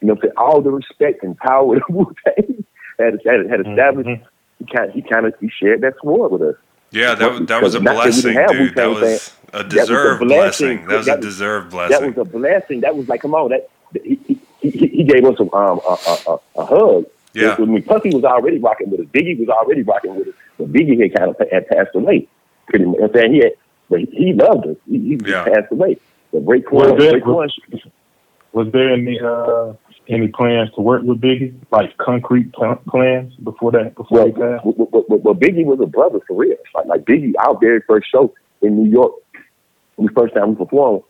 you know, for all the respect and power that Wu Tang had, had, had established. Mm-hmm. He kind he kind of he shared that sword with us. Yeah, that, that was a blessing, dude. That was a deserved that was a blessing. That was a deserved blessing. That was a blessing. That was like, come on, that he, he, he gave us a, um, a, a, a hug yeah. I mean, Puffy was already rocking with us. Biggie was already rocking with us. But Biggie had kind of had passed away. Pretty much. I'm saying he had, but he loved us. He, he yeah. passed away. But Raekwon, was there, Raekwon, was, was there any uh, any plans to work with Biggie, like concrete plans before that? Before well, he passed? Well, well, well, well, Biggie was a brother for real. Like, like Biggie, our very first show in New York, the first time we performed,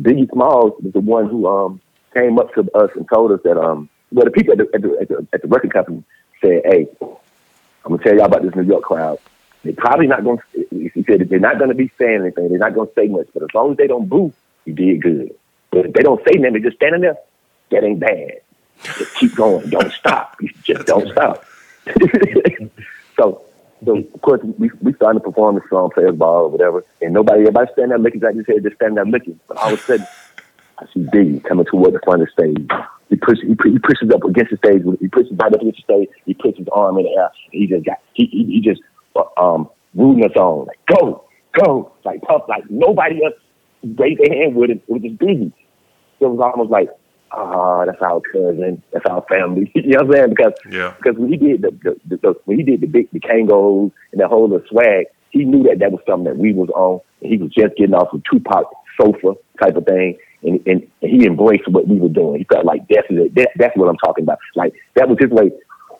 Biggie Smalls was the one who um came up to us and told us that um well, the people at the, at the, at the, at the record company said, "Hey, I'm gonna tell y'all about this New York crowd. They're probably not going. to He said they're not going to be saying anything. They're not going to say much. But as long as they don't boo, you did good. But if they don't say nothing, they're just standing there. That ain't bad. Just keep going. Don't stop. You just don't stop. so, so of course we we started to perform the song, players ball or whatever, and nobody everybody standing there looking like this head, just standing there looking. But all of a sudden, I see Biggie coming toward the front of the stage. He pushes, he, he pushes up against the stage. He pushes right up against the stage. He puts his arm in the air. he just got, he, he, he just, uh, um, rooting us on. Like, go, go. Like, pump, like nobody else raised their hand with it. It was just. So it was almost like, ah, that's our cousin, that's our family. you know what I'm saying? Because Yeah. because when he did the, the, the, the when he did the big the Kangols and the whole little swag, he knew that that was something that we was on. And he was just getting off of Tupac sofa type of thing, and, and, he embraced what we were doing. He felt like that's it. That, that's what I'm talking about. Like that was his way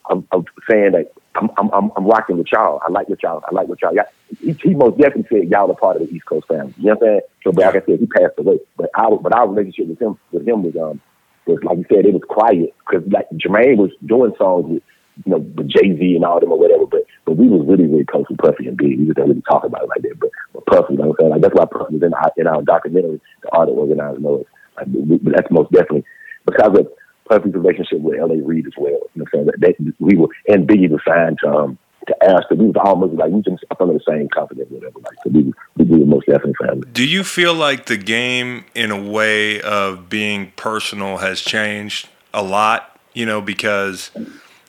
of, of saying that I'm, I'm I'm rocking with y'all. I like what y'all. I like what y'all. Y'all- He, he most definitely said y'all are part of the East Coast family. You know what I'm saying? So, but like I said, he passed away. But our but our relationship with him with him was um was like you said, it was quiet because like Jermaine was doing songs with you know with Jay Z and all them or whatever. But but we was really really close with Puffy and Big. We just didn't really talk about it like that. But, but Puffy, you know what I'm saying? Like that's why Puffy was in our in our documentary, the art of organized noise. Like, we, we- that's most definitely because of Puffy's relationship with L.A. Reid as well. You know what I'm saying? That, that we were and Biggie was signed to um to Arista. We was almost like we just up under the same company, or whatever. Like so we we were most definitely family. Do you feel like the game, in a way of being personal, has changed a lot? You know, because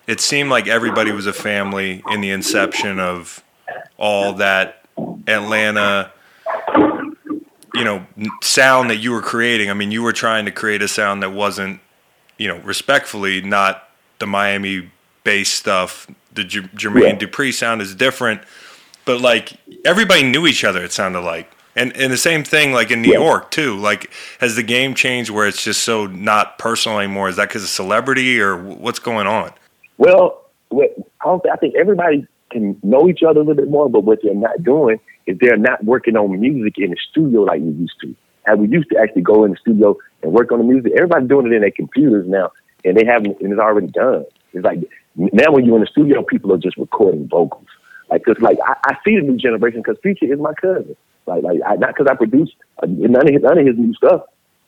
it seemed like everybody was a family in the inception of all that Atlanta, you know, sound that you were creating. I mean, you were trying to create a sound that wasn't, you know, respectfully, not the Miami based stuff. The J- Jermaine Yeah. Dupri sound is different, but like everybody knew each other. It sounded like, and and the same thing like in New Yeah. York too. Like, has the game changed where it's just so not personal anymore? Is that because of celebrity or what's going on? Well, what, I, don't, I think everybody can know each other a little bit more, but what they're not doing is they're not working on music in the studio like we used to. And we used to actually go in the studio and work on the music. Everybody's doing it in their computers now, and they haven't, and it's already done. It's like now when you're in the studio, people are just recording vocals. Like, cause like I, I see the new generation because Future is my cousin. Like, like I, not because I produce uh, none of his none of his new stuff,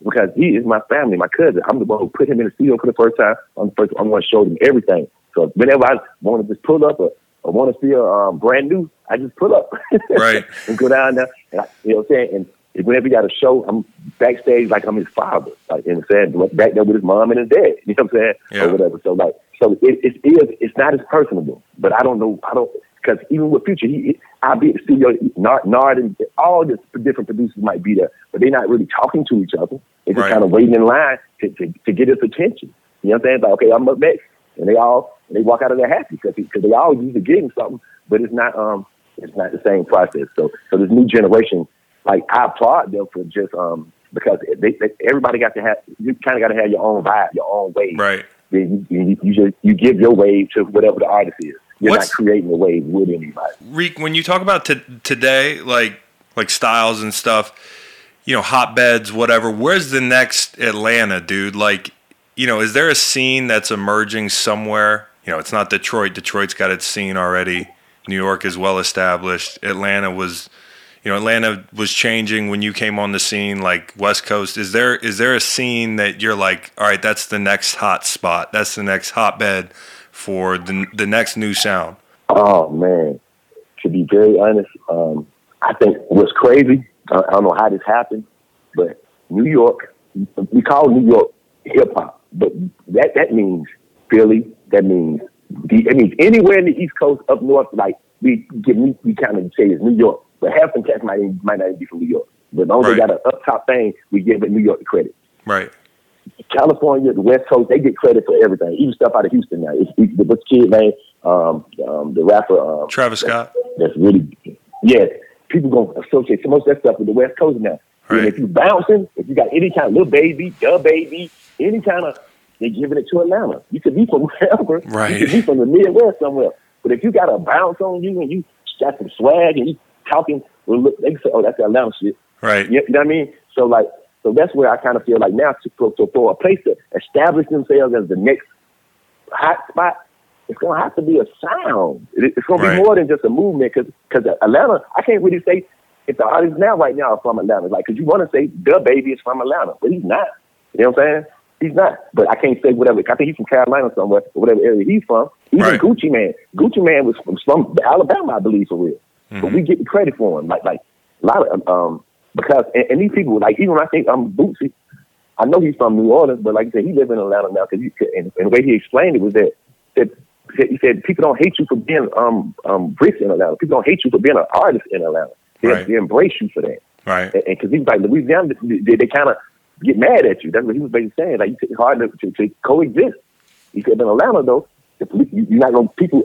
because he is my family, my cousin. I'm the one who put him in the studio for the first time. I'm the first. I'm going to show him everything. So whenever I want to just pull up or, or want to feel um, brand new, I just pull up, Right. and go down there. And I, you know what I'm saying? And whenever he got a show, I'm backstage like I'm his father, like and saying back there with his mom and his dad. You know what I'm saying? Yeah. Or whatever. So like, so it, it is. It's not as personable, but I don't know. I don't because even with Future, he I'll be at the studio. Nard, Nard and all the different producers might be there, but they're not really talking to each other. They're just Right. kind of waiting in line to, to, to get his attention. You know what I'm saying? Like, okay, I'm up next, and they all they walk out of there happy because because they all usually getting something, but it's not um it's not the same process. So so this new generation, like I applaud them for just um because they, they everybody got to have you kind of got to have your own vibe, your own wave. Right. You, you, you just you give your wave to whatever the artist is. You're What's- not creating a wave with anybody. Reek, when you talk about t- today, like like styles and stuff, you know, hotbeds, whatever. Where's the next Atlanta, dude? Like, you know, is there a scene that's emerging somewhere? You know, it's not Detroit. Detroit's got its scene already. New York is well established. Atlanta was, you know, Atlanta was changing when you came on the scene. Like West Coast, is there is there a scene that you're like, all right, that's the next hot spot. That's the next hotbed for the the next new sound. Oh man, to be very honest, um, I think what's crazy. I, I don't know how this happened, but New York, we call New York hip hop, but that that means Philly. That means the, it means anywhere in the East Coast, up north. Like we give we, we kind of say it's New York, but half some cats might might not even be from New York. But as long as Right. they got an up top thing, we give it New York the credit. Right. California, the West Coast, they get credit for everything. Even stuff out of Houston now. It's, it's, what's the kid name? Um, um, the rapper. Um, Travis Scott. that's really yeah. People gonna associate so much of that stuff with the West Coast now. Right. And if you bouncing, if you got any kind of little baby, the baby, any kind of, they're giving it to Atlanta. You could be from wherever. Right. You could be from the Midwest somewhere. But if you got a bounce on you and you got some swag and you talking, well, look, they say, oh, that's the Atlanta shit. Right. You know what I mean? So like, so that's where I kind of feel like now to, to, to for a place to establish themselves as the next hot spot, it's gonna have to be a sound. It's gonna Right. be more than just a movement because because Atlanta, I can't really say if the artist now right now are from Atlanta, like because you want to say DaBaby is from Atlanta, but he's not. You know what I'm saying? He's not. But I can't say whatever. I think he's from Carolina somewhere, or whatever area he's from. Even Right. Gucci Mane. Gucci Mane was from, from Alabama, I believe, for real. But we get the credit for him. Like like a lot of um because and, and these people like even when I think I'm Boosie, I know he's from New Orleans, but like I said, he lives in Atlanta now because and, and the way he explained it was that that he said people don't hate you for being um um bricks in Atlanta. People don't hate you for being an artist in Atlanta. They, Right. they embrace you for that. Right. And because he's like Louisiana, they, they kind of get mad at you. That's what he was basically saying. Like it's hard to, to, to coexist. He said in Atlanta though, the police, you, you're not gonna people.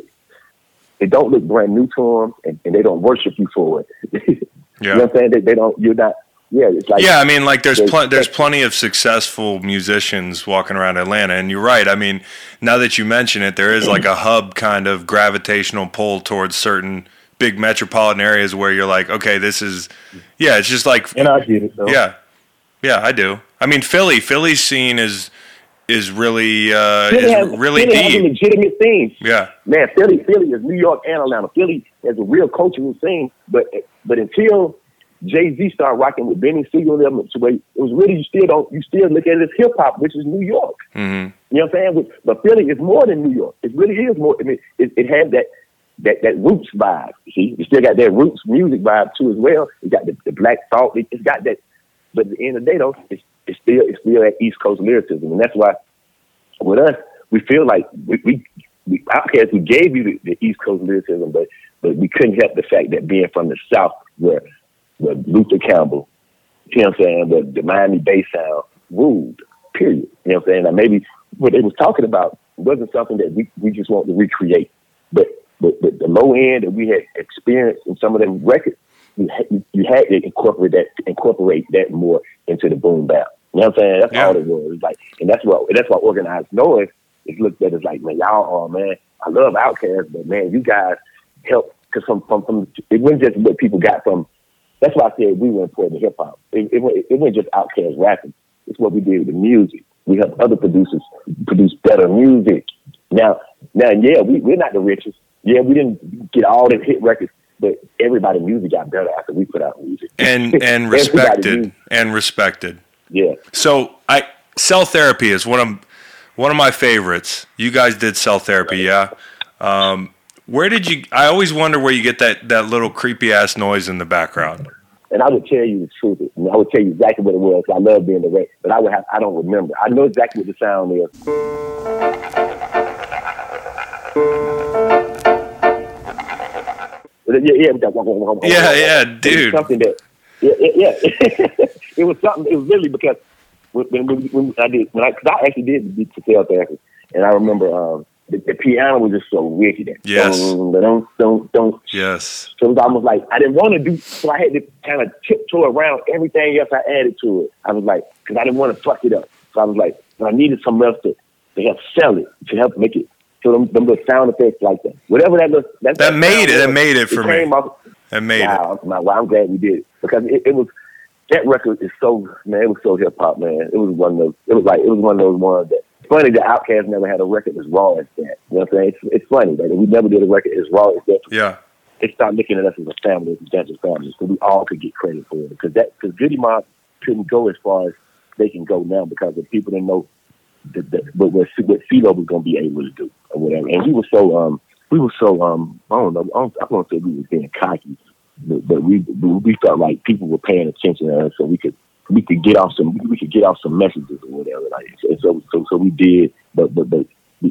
They don't look brand new to them, and, and they don't worship you for it. you know what I'm saying? They, they don't. You're not. Yeah, it's like yeah, I mean, like there's there's- pl- there's plenty of successful musicians walking around Atlanta, and you're right. I mean, now that you mention it, there is like a hub kind of gravitational pull towards certain big metropolitan areas where you're like, okay, this is, yeah, it's just like, And I get it though. yeah, yeah, I do. I mean, Philly, Philly's scene is is really uh, Philly is has, really Philly has a deep. legitimate thing. Yeah, Man, Philly, Philly is New York and Atlanta. Philly has a real cultural scene, but but until Jay Z started rocking with Beanie Sigel and them, so it was really you still don't you still look at it as hip hop, which is New York. hmm You know what I'm saying? But- Philly is more than New York. It really is more. I mean, it, it has that that that roots vibe. You see, it still got that roots music vibe too as well. It got the, the black thought. It, it's got that. But at the end of the day, though, it's, it's still it's still that East Coast lyricism, and that's why with us we feel like we we, we Outkast we gave you the, the East Coast lyricism, but but we couldn't help the fact that being from the South, where where Luther Campbell, you know what I'm saying, the, the Miami bass sound ruled. Period. You know what I'm saying? Now maybe what they was talking about wasn't something that we, we just want to recreate, but but, but the low end that we had experienced in some of them records, you had, you, you had to incorporate that incorporate that more into the boom bap. You know what I'm saying? That's Yeah. all it was. It's like, and that's what that's why organized noise is looked at as like, man, y'all are man. I love Outkast, but man, you guys help because from, from from it wasn't just what people got from. That's why I said we were important to hip hop. It, it, it wasn't just Outkast rapping. It's what we did with the music. We helped other producers produce better music. Now, now, yeah, we, we're not the richest. Yeah, we didn't get all the hit records, but everybody's music got better after we put out music. and and respected and respected. Yeah. So I cell therapy is one of one of my favorites. You guys did cell therapy, yeah. Um, where did you? I always wonder where you get that that little creepy ass noise in the background. And I would tell you the truth. And I would tell you exactly what it was. I love being the rec, but I would have. I don't remember. I know exactly what the sound is. Yeah, yeah, Yeah, wah, wah. yeah, dude. something that, yeah, yeah, it was something. It was really because when, when, when, I did, when I, cause I actually did the cell therapy, and I remember um, the, the piano was just so wicked. Yes. Don't, don't, don't, Yes. so it was almost like I didn't want to do, so I had to kind of tiptoe around everything else I added to it. I was like, because I didn't want to fuck it up. So I was like, but I needed some else to, to help sell it, to help make it. So them, them little sound effects like that, whatever that look, that, That made sound it- that made it for me. Off, That made it. wow, wow, wow, I'm glad we did it because it, it was that record is so man, it was so hip hop, man. It was one of those. It was like it was one of those ones that. Funny that Outkast never had a record as raw as that. You know what I'm saying? It's, it's funny that we never did a record as raw as that Yeah. they start looking at us as a family, as a bunch of families, so we all could get credit for it. Because that, because Goodie Mob couldn't go as far as they can go now because the people didn't know that, that what what what CeeLo was going to be able to do or whatever. And we were so um we were so um I don't know I don't, I don't say we was being cocky, but, but we we felt like people were paying attention to us, so we could we could get off some we could get off some messages or whatever. Like and so so so we did, but but but. we-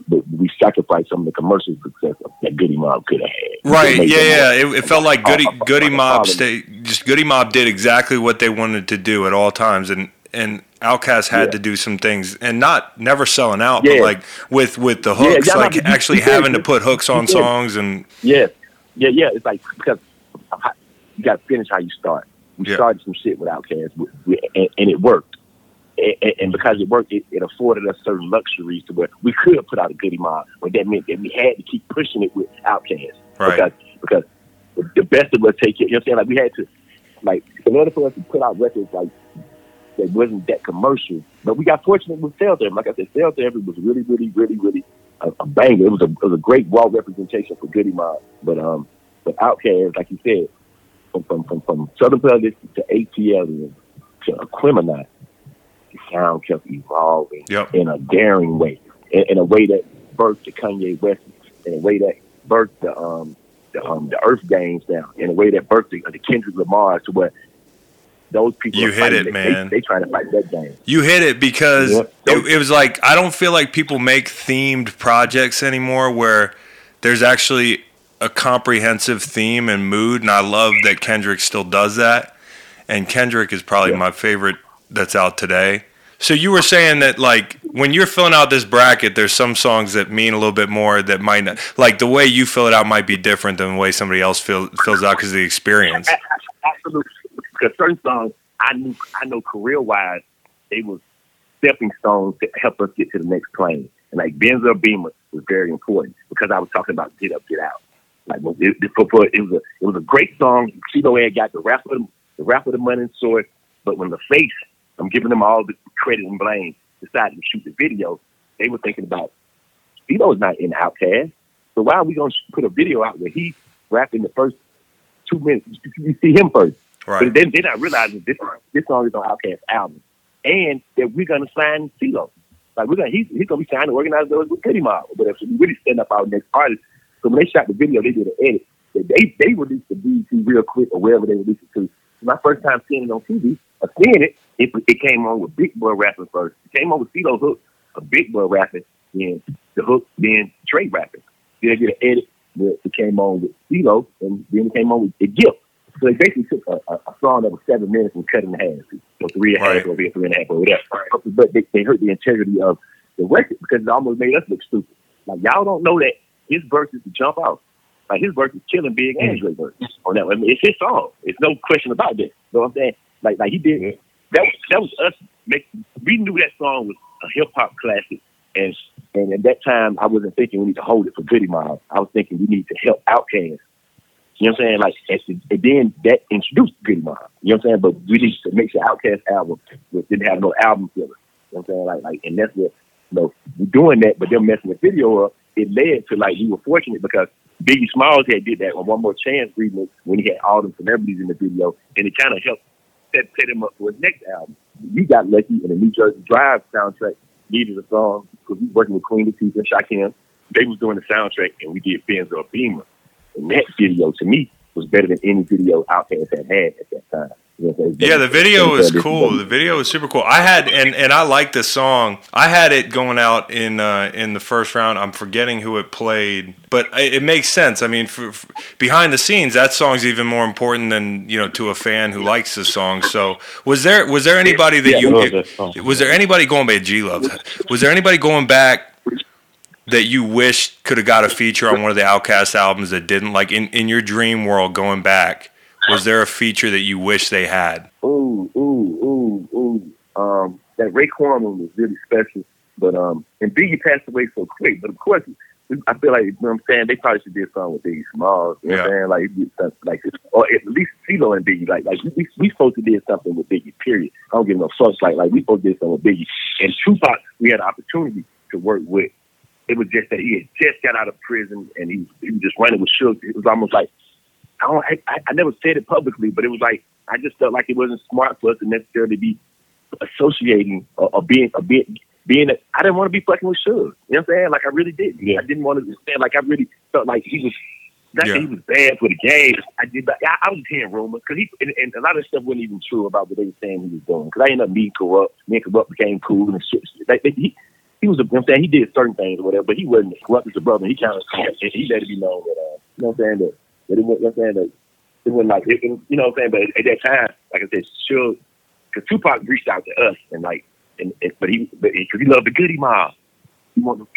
But we sacrificed some of the commercial success that Goodie Mob could have had. Right. Yeah. Yeah. It, it felt like Goodie Uh, uh, Goodie uh, Mob uh, stay just Goodie Mob did exactly what they wanted to do at all times, and and Outkast had Yeah. to do some things, and not never selling out, Yeah. but like with with the hooks, yeah, like you- actually having to put hooks on songs, and Yeah, yeah, yeah. It's like because you got to finish how you start. We Yeah. started some shit with Outkast, we- and, and it worked. And, and- because it worked, it, it afforded us certain luxuries to where we could put out a goodie mob, but that meant that we had to keep pushing it with Outkast Right. because because the best of us take it. You know what I'm saying? Like we had to, like in order for us to put out records like that wasn't that commercial. But we got fortunate with Cell Therapy. Like I said, Cell Therapy was really, really, really, really a, a banger. It was a it was a great raw representation for Goodie Mob. But um, but Outkast, like you said, from from from, from Southern Playlist to ATL to Aquemini, the sound kept evolving Yep. in a daring way, in, in a way that birthed the Kanye West, in a way that birthed the um the um the EarthGang down, in a way that birthed the, the Kendrick Lamar to where those people You are hit it, They, man. they, trying to fight that game. You hit it because Yep. it, it was like I don't feel like people make themed projects anymore where there's actually a comprehensive theme and mood, and I love that Kendrick still does that. And Kendrick is probably Yeah. my favorite that's out today. So you were saying that like when you're filling out this bracket, there's some songs that mean a little bit more that might not like the way you fill it out might be different than the way somebody else fill, fills out because of the experience. Absolutely, because certain songs I knew I know career wise they was stepping stones to help us get to the next plane. And like Benz or Beamer was very important because I was talking about Get Up, Get Out. Like it, it, it was a it was a great song. CeeLo had got the rap of the, the rap of the money and sword, but when the face I'm giving them all the credit and blame, decided to shoot the video, they were thinking about CeeLo's not in OutKast. So why are we going to put a video out where he rapping the first two minutes? You see him first. Right. But then they're not realizing this this song is on OutKast album, and that we're going to sign CeeLo. Like we're gonna, he's, he's gonna be signing to organize those with Goodie Mob whatever. So we really setting up our next artist. So when they shot the video, they did an edit. They they released the BET real quick or wherever they released it to. My first time seeing it on TV, or seeing it, it, it came on with Big Boi rapping first. It came on with CeeLo Hook, a Big Boi rapping, then the hook, then Trey rapping. Then they did an edit that it came on with CeeLo, and then it came on with the Gipp. So they basically took a, a, a song that was seven minutes and cut it in half, so three and a half right. or three and a half or whatever. But they, they hurt the integrity of the record because it almost made us look stupid. Like y'all don't know that his verse is to jump out. Like his verse is killing Big and Dre verse on that. I mean, it's his song. It's no question about that. You know what I'm saying? Like like he did that was that was us make we knew that song was a hip hop classic and and at that time I wasn't thinking we need to hold it for Goodie Mob. I was thinking we need to help OutKast. You know what I'm saying? Like and, and then that introduced Goodie Mob. You know what I'm saying? But we need to make sure OutKast album didn't have no album filler. You know what I'm saying? Like like and that's what you know, we're doing that, but them messing the video up, it led to like we were fortunate because Biggie Smalls had did that on One More Chance remix when he had all the celebrities in the video, and it kind of helped set, set him up for his next album. We got lucky, and the New Jersey Drive soundtrack needed a song because we was working with Queen Latifah and Shakim. They was doing the soundtrack, and we did Benz or Beamer. And that video, to me, was better than any video OutKast had had at that time. Yeah, the video was cool. The video was super cool. I had and and I like the song. I had it going out in uh, in the first round. I'm forgetting who it played, but it, it makes sense. I mean, for, for behind the scenes, that song's even more important than you know to a fan who likes the song. So was there was there anybody that yeah, you was there anybody going back? G Love was there anybody going back that you wish could have got a feature on one of the OutKast albums that didn't? Like in in your dream world, going back was there a feature that you wish they had? Ooh, ooh, ooh, ooh. Um, that Raekwon one was really special, but um, and Biggie passed away so quick. But of course, I feel like you know what I'm saying they probably should do a song with Biggie Smalls. You know yeah. what I'm saying? Like, like, or at least CeeLo and Biggie. Like, like we we supposed to do something with Biggie. Period. I don't give no fucks. Like, like we supposed to do something with Biggie. And Tupac, we had an opportunity to work with. It was just that he had just got out of prison and he, he was just running with Suge. It was almost like I don't. I, I never said it publicly, but it was like I just felt like it wasn't smart for us to necessarily be associating or, or being a bit being. A, I didn't want to be fucking with Suge. You know what I'm saying? Like I really did. Yeah. I didn't want to understand. Like I really felt like he was. Not yeah. that he was bad for the game. I did. I, I was hearing rumors because he and, and, a lot of stuff wasn't even true about what they were saying he was doing. Because I ended up meeting Kurupt. Me and Kurupt became cool and shit. Like, he, he was a, you know what I'm saying he did certain things or whatever, but he wasn't Kurupt as a brother. He kind of he let it be known that uh, you know what I'm saying that but it wasn't, you know what I'm saying? It wasn't like, it, you know what I'm saying? But at that time, like I said, sure, because Tupac reached out to us and like, and, and but he, but because he loved the Goodie Mob. He wanted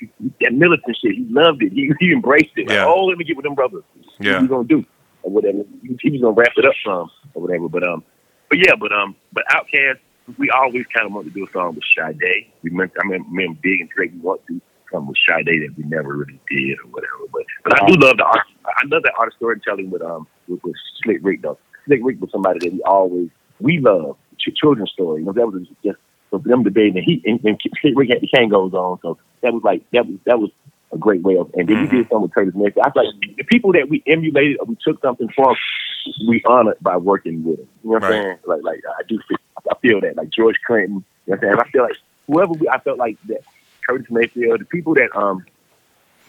that militant shit. He loved it. He, he embraced it. Yeah. Oh, let me get with them brothers. Yeah. What you gonna do or whatever? He, he was gonna wrap it up some or whatever. But um, but yeah, but um, but OutKast, we always kind of wanted to do a song with Sade. We meant, I mean, me and Big and Dre, we want to come with Sade that we never really did or whatever. But but I do love the art. I love that art storytelling with um with, with Slick Rick though. Slick Rick was somebody that we always we love ch- children's story. You know that was just for them debating and he and, and Slick Rick had the Kangols on, so that was like that was that was a great way of. And then mm-hmm. we did something with Curtis Mayfield. I feel like the people that we emulated or we took something from, we honored by working with them. You know what I'm saying? Like like I do feel, I feel that like George Clinton. You know what I'm saying? I feel like whoever we, I felt like that Curtis Mayfield, the people that um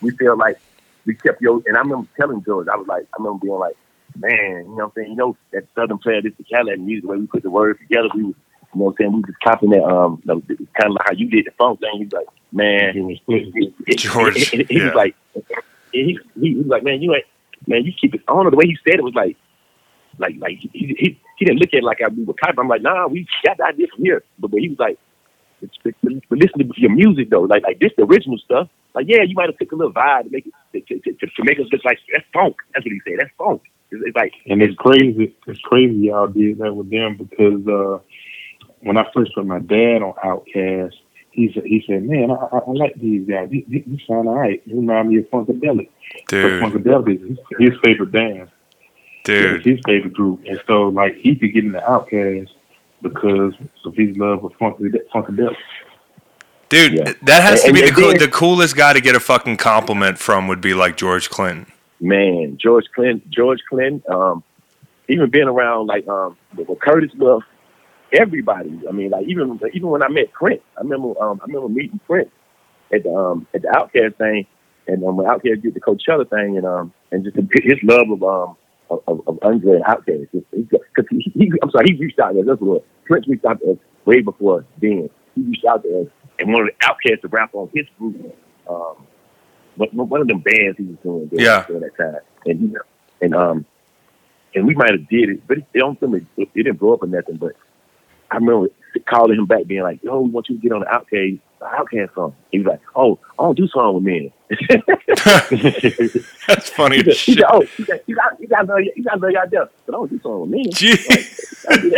we feel like we kept yo and I remember telling George, I was like I remember being like, Man, you know what I'm saying? You know that Southern player this is the Cadillac music, the way we put the words together, we was you know what I'm saying, we just copying that um kind of like how you did the funk thing. He's like, Man, he, he, he, he, he, yeah. was like he, he, he was like, Man, you ain't man, you keep it I don't know the way he said it was like like like he he, he didn't look at it like I we were copying. I'm like, nah, we got the idea from here. But, but he was like, but, but, but listen to your music though, like like this the original stuff. Like yeah, you might have took a little vibe to make it to, to, to, to make us look like that's funk. That's what he said. That's funk. It's, it's like And it's crazy. It's crazy y'all did that with them because uh, when I first put my dad on Outkast, he said, he said, man, I, I, I like these guys. These, these sound all right. They remind me of Funkadelic. Dude, Funkadelic is his, his favorite band. dude. His favorite group. And so, like, he could get into Outkast because of his love of Funkadelic. Funkadelic. Dude, Yeah. that has to be the cool, then- the coolest guy to get a fucking compliment from would be like George Clinton. man, George Clinton, George Clinton, um, even being around like um Curtis Love, everybody. I mean, like even even when I met Prince, I remember um I remember meeting Prince at the um at the OutKast thing, and um when OutKast did the Coachella thing, and um and just his love of um of, of, of Andre and OutKast, because he, he, I'm sorry, he reached out to us. That's what Prince reached out to us way before then. He reached out to us and wanted OutKast to rap on his group. Um, one one of them bands he was doing during, Yeah. during that time, and you know, and um, and we might have did it, but it, it don't it, it didn't blow up or nothing. But I remember calling him back, being like, "Yo, we want you to get on the OutKast, the OutKast song." He was like, "Oh, I don't do song with men." That's funny he as said, he said, "Oh, you got, you got, you got, you got, you got, y'all there, but I don't do song with men." Jeez. I do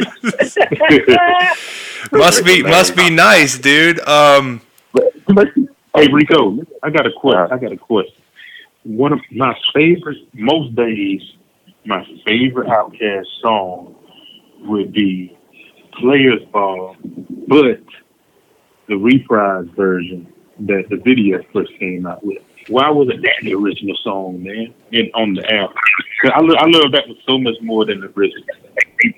that. must be must be nice, dude. Um, But, but, Hey, Rico, I got a question. Uh, I got a question. One of my favorite, most days, my favorite OutKast song would be Players Ball, but the reprise version that the video first came out with. Why wasn't that the original song, man? In, on the album, I, lo- I love that one so much more than the original.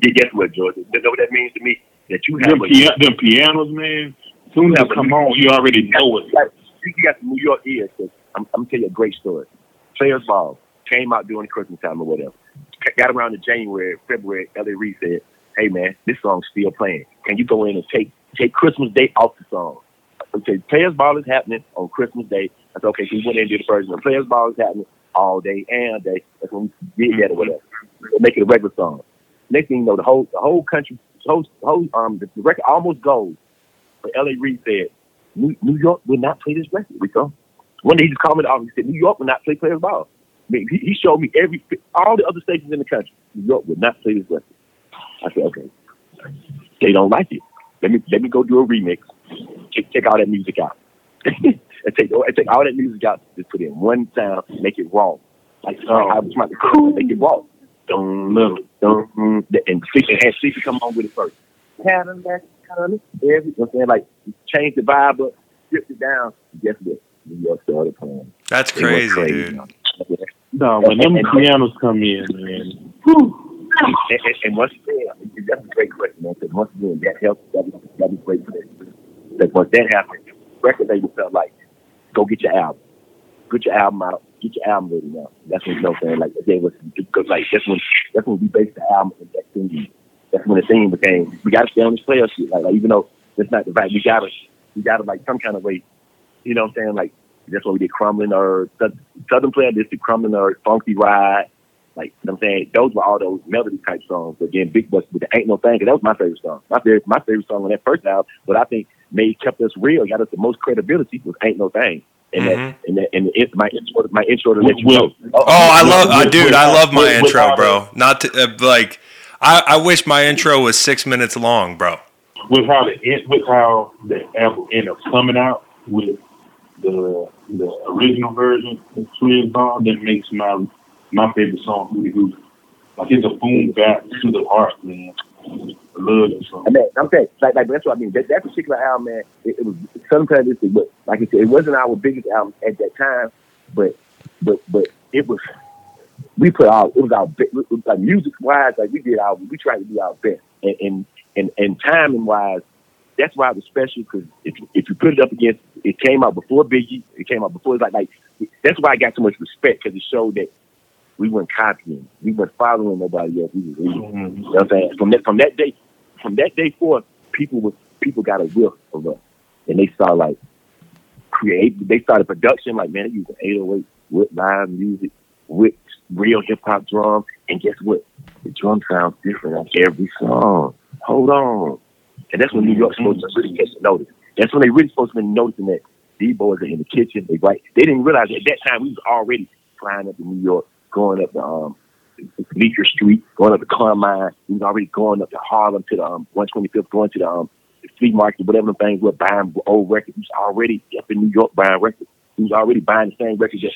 Guess what, George? You know what that means to me? That you have Them, a pia- them pianos, man. Soon as Yeah, they but come on, you already know it. Like, you got the New York ears. I'm, I'm gonna tell you a great story. Players Ball came out during Christmas time or whatever. Got around to January, February. L.A. Reid said, "Hey man, this song's still playing. Can you go in and take take Christmas Day off the song?" Okay, Players Ball is happening on Christmas Day. I said, "Okay." So we went in and did the version. of Players Ball is happening all day and day. That's when we did that or whatever. Make it a regular song. Next thing you know, the whole the whole country, the whole, whole um the record almost goes. But L.A. Reid said, New, New York will not play this record, Rico. One day he just called me the office. He said, New York will not play players ball. I mean, he, he showed me every all the other stations in the country. New York would not play this record. I said, okay. They don't like it. Let me let me go do a remix. Take, take all that music out. and take oh, and take all that music out. Just put in one sound. Make it raw. Like oh, I was trying to cool. Make it raw. Dun, dun, dun, dun, and sleep and have sleep come on with it first. Cadillac coming. Every, you know what I'm saying? Like change the vibe up, strip it down. Guess what? New York started playing. that's It went crazy, dude. No, when them And- and- pianos come in, man. And, and, and once again, that's a great question. Because once again, that helps. That was, that was great for them. Because once that happened, record label felt like, go get your album, get your album out, get your album ready now. That's when what I'm saying. Like again, was because like that's when that's when we based the album on that thing. That's when the thing became we got to stay on this player shit. Like, like even though that's not the fact, we gotta we gotta like some kind of way. You know what I'm saying? Like that's why we did Crumblin' Erb Southern Player did the Crumblin' Erb Funky Ride. Like you know what I'm saying, those were all those melody type songs. But again, Big Bus with the Ain't No Thing, 'cause that was my favorite song. My favorite, my favorite song on that first album. But I think made kept us real, got us the most credibility was Ain't No Thing. And Mhm. that, and that, and the, my intro, my intro to let you know. Oh, I love, I With- dude, I love my with- with intro, how bro. Not to, uh, like, I, I wish my intro was six minutes long, bro. With how the with how the album ended up coming out with the the original version of Swizz Ball, that makes my my favorite song Hootie Hootie. Like it's a boom back to the heart, man. I love that song. I mean, I'm saying, like, like that's what I mean. That, that particular album, man, it, it was Southern Playalistic, but like I said, it wasn't our biggest album at that time, but but but it was. We put our it was our like music wise, like we did our we tried to do our best, and and and, and timing wise, that's why it was special because if if you put it up against, it came out before Biggie, it came out before. It's like like that's why I got so much respect because it showed that we weren't copying, we weren't following nobody else. We was leading. Mhm. You know what I'm saying? From that from that day from that day forth, people was people got a whiff of us. And they started like create they started production, like man, they using eight oh eight with live music, with real hip hop drums, and guess what? the drum sounds different on every song. Hold on. And that's when New York's supposed to really catch notice. That's when they really supposed to be noticing that these boys are in the kitchen. They right. They didn't realize at that time we was already flying up to New York, going up the um Bleecker Street, going up to Carmine. We was already going up to Harlem to the um, 125th, going to the um the flea market, whatever the things were buying old records. He was already up in New York buying records. He was already buying the same records that,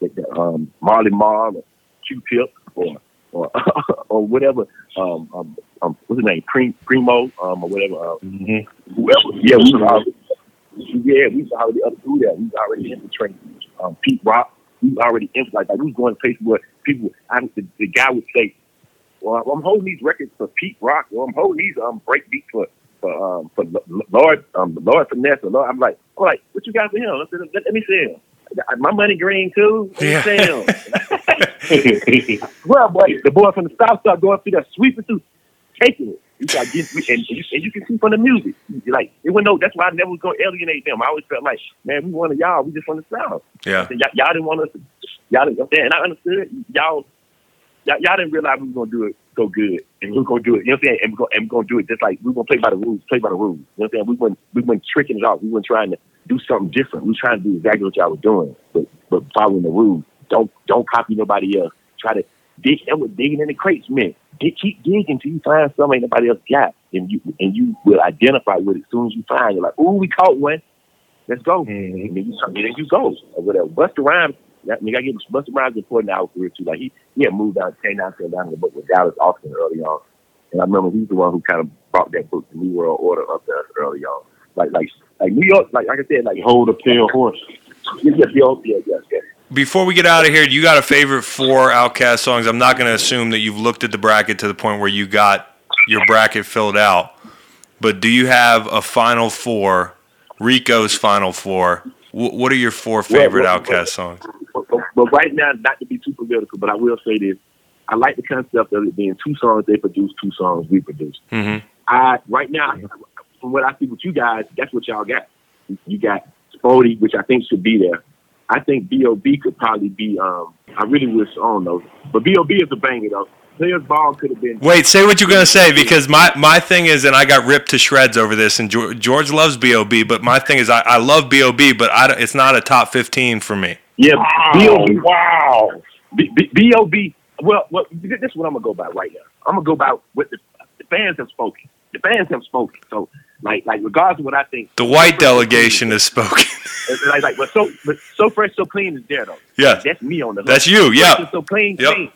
that, that um, Marley Marl or Q-Tip or or or whatever. Um, um, um, what's his name? Prim, Primo, um, or whatever. Uh, Mm-hmm. whoever. Yeah, we was already. Yeah, we was already up through there. We was already infiltrating. Um, Pete Rock. We already infiltrating. Like, we was going to places where people. I, the, the guy would say, "Well, I'm holding these records for Pete Rock. Or I'm holding these um break beats for." For um for Lord um Lord Finesse or Lord, I'm like I'm like what you got for him? Let, let, let me see him. My money green too. Yeah. see him. Well, boy, the boy from the south started going through that sweeping through, taking it. You got get, and, and, you, and you can see from the music, like it went no. That's why I never was gonna alienate them. I always felt like, man, we wanted y'all. We just want the south. Yeah. Y'all, didn't want us. To, y'all didn't. And I understood. Y'all, y'all, y'all didn't realize we were gonna do it so good, and we were gonna do it. You know what I'm saying? And we're gonna, and we're gonna do it just like we were gonna play by the rules. Play by the rules. You know what I'm saying? We weren't we weren't tricking it off. We weren't trying to do something different. We were trying to do exactly what y'all were doing, but but following the rules. Don't don't copy nobody else. Try to dig. That was digging in the crates, man. Dig, keep digging till you find something nobody else got, and you and you will identify with it as soon as you find. it. You're like, ooh, we caught one. Let's go. Mhm. And then you and then you go or whatever. Busta Rhymes, that nigga, I give Busta Rhymes important our career too. Like he he had moved down, came down, came down book with Dallas Austin early on, and I remember he's the one who kind of brought that book, The New World Order, up there early on. Like like like New York, like like I said, like Hold a pale horse. yes, yes, yes, yes. Before we get out of here, you got a favorite four OutKast songs? I'm not going to assume that you've looked at the bracket to the point where you got your bracket filled out, but do you have a final four? Rico's final four. Wh- what are your four favorite well, OutKast songs? But, but, but right now, not to be too political, but I will say this: I like the concept of it being two songs they produce, two songs we produce. hmm I right now, from what I see with you guys, that's what y'all got. You got Spody, which I think should be there. I think B.O.B. could probably be. Um, I really wish I don't know, but B.O.B. is a banger though. Players Ball could have been. Wait, say what you're going to say because my, my thing is, and I got ripped to shreds over this, and George, George loves B.O.B., but my thing is, I, I love B.O.B., but I, it's not a top 15 for me. Yeah, B.O.B. wow. B- B- B.O.B. Well, well, this is what I'm gonna go by right now. I'm gonna go by what the, the fans have spoken. The fans have spoken. So, like, like regardless of what I think, The white delegation has spoken. Like, like, but so, but so fresh, so clean is there though. yeah, That's me on the. hook. that's you. Yeah. and so clean, Yep. clean.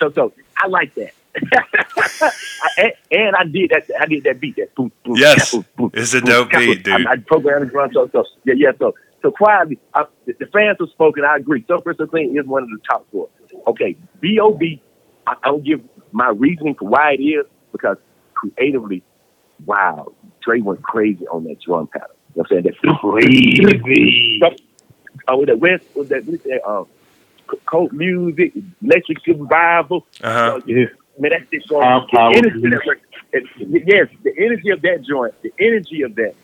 So, so I like that. I, and, and I did that. I did that beat. That boom, boom, Yes. boom, boom, It's a dope boom. beat, dude. I, I programmed the drum. So, so yeah, yeah. So, so quietly, I, the, fans have spoken. I agree. So fresh, so clean is one of the top four. Okay, B.O.B. I, I don't give my reasoning for why it is because creatively, wow, Dre went crazy on that drum pattern. You know what I'm saying? That Crazy. Oh, with that West, with that, with that um, c- cold music, electric survival. Uh-huh. Yes. Man, that shit going. Power, The power, energy that yes, the energy of that joint, the energy of that.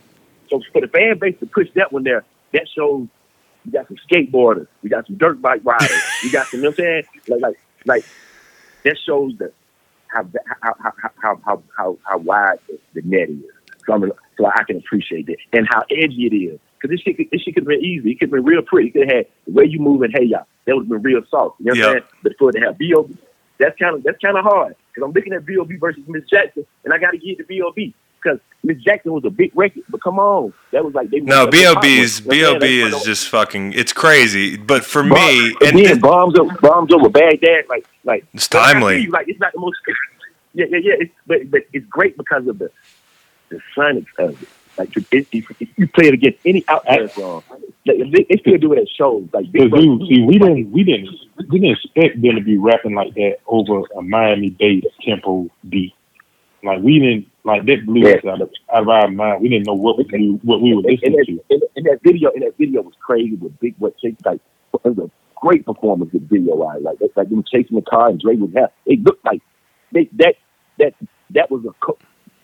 So for the fan base to push that one there, that shows we got some skateboarders, we got some dirt bike riders, we got some. You know what I'm saying? Like, like, like that shows that how how how how how how, how wide the, the net is. So, I'm, so I can appreciate that and how edgy it is. Because this shit, could- this shit could have been easy. It could have been real pretty. It could have had the way you move and hey y'all. That would have been real soft. You know what. I'm saying? But for it to have B.O.B., that's kind of that's kind of hard. Because I'm looking at B.O.B. versus Miss Jackson, and I got to give it to B.O.B. Because Miss Jackson was a big record. But come on, that was like they No, that's the hot B.O.B.'s one. You know what I'm B.O.B. is just fucking. It's crazy, but for Bomb- me, and again, th- bombs over bombs over Baghdad, like like It's timely. you, Like it's not the most. Yeah, yeah, yeah. It's, but but it's great because of the the sonics of it. Like if, if, if you play it against any OutKast song, like, they, they still do it at shows. Like Big Brother- dude, see, we didn't, we didn't, we didn't expect them to be rapping like that over a Miami-based tempo beat. Like we didn't, like that blew us out of, out of our mind. We didn't know what we, what we were and, and, listening that, to. and, and that video, and that video was crazy with Big What Chase. Like it was a great performance with video wise. Like like them chasing the car and Dre was have. It looked like they that that that was a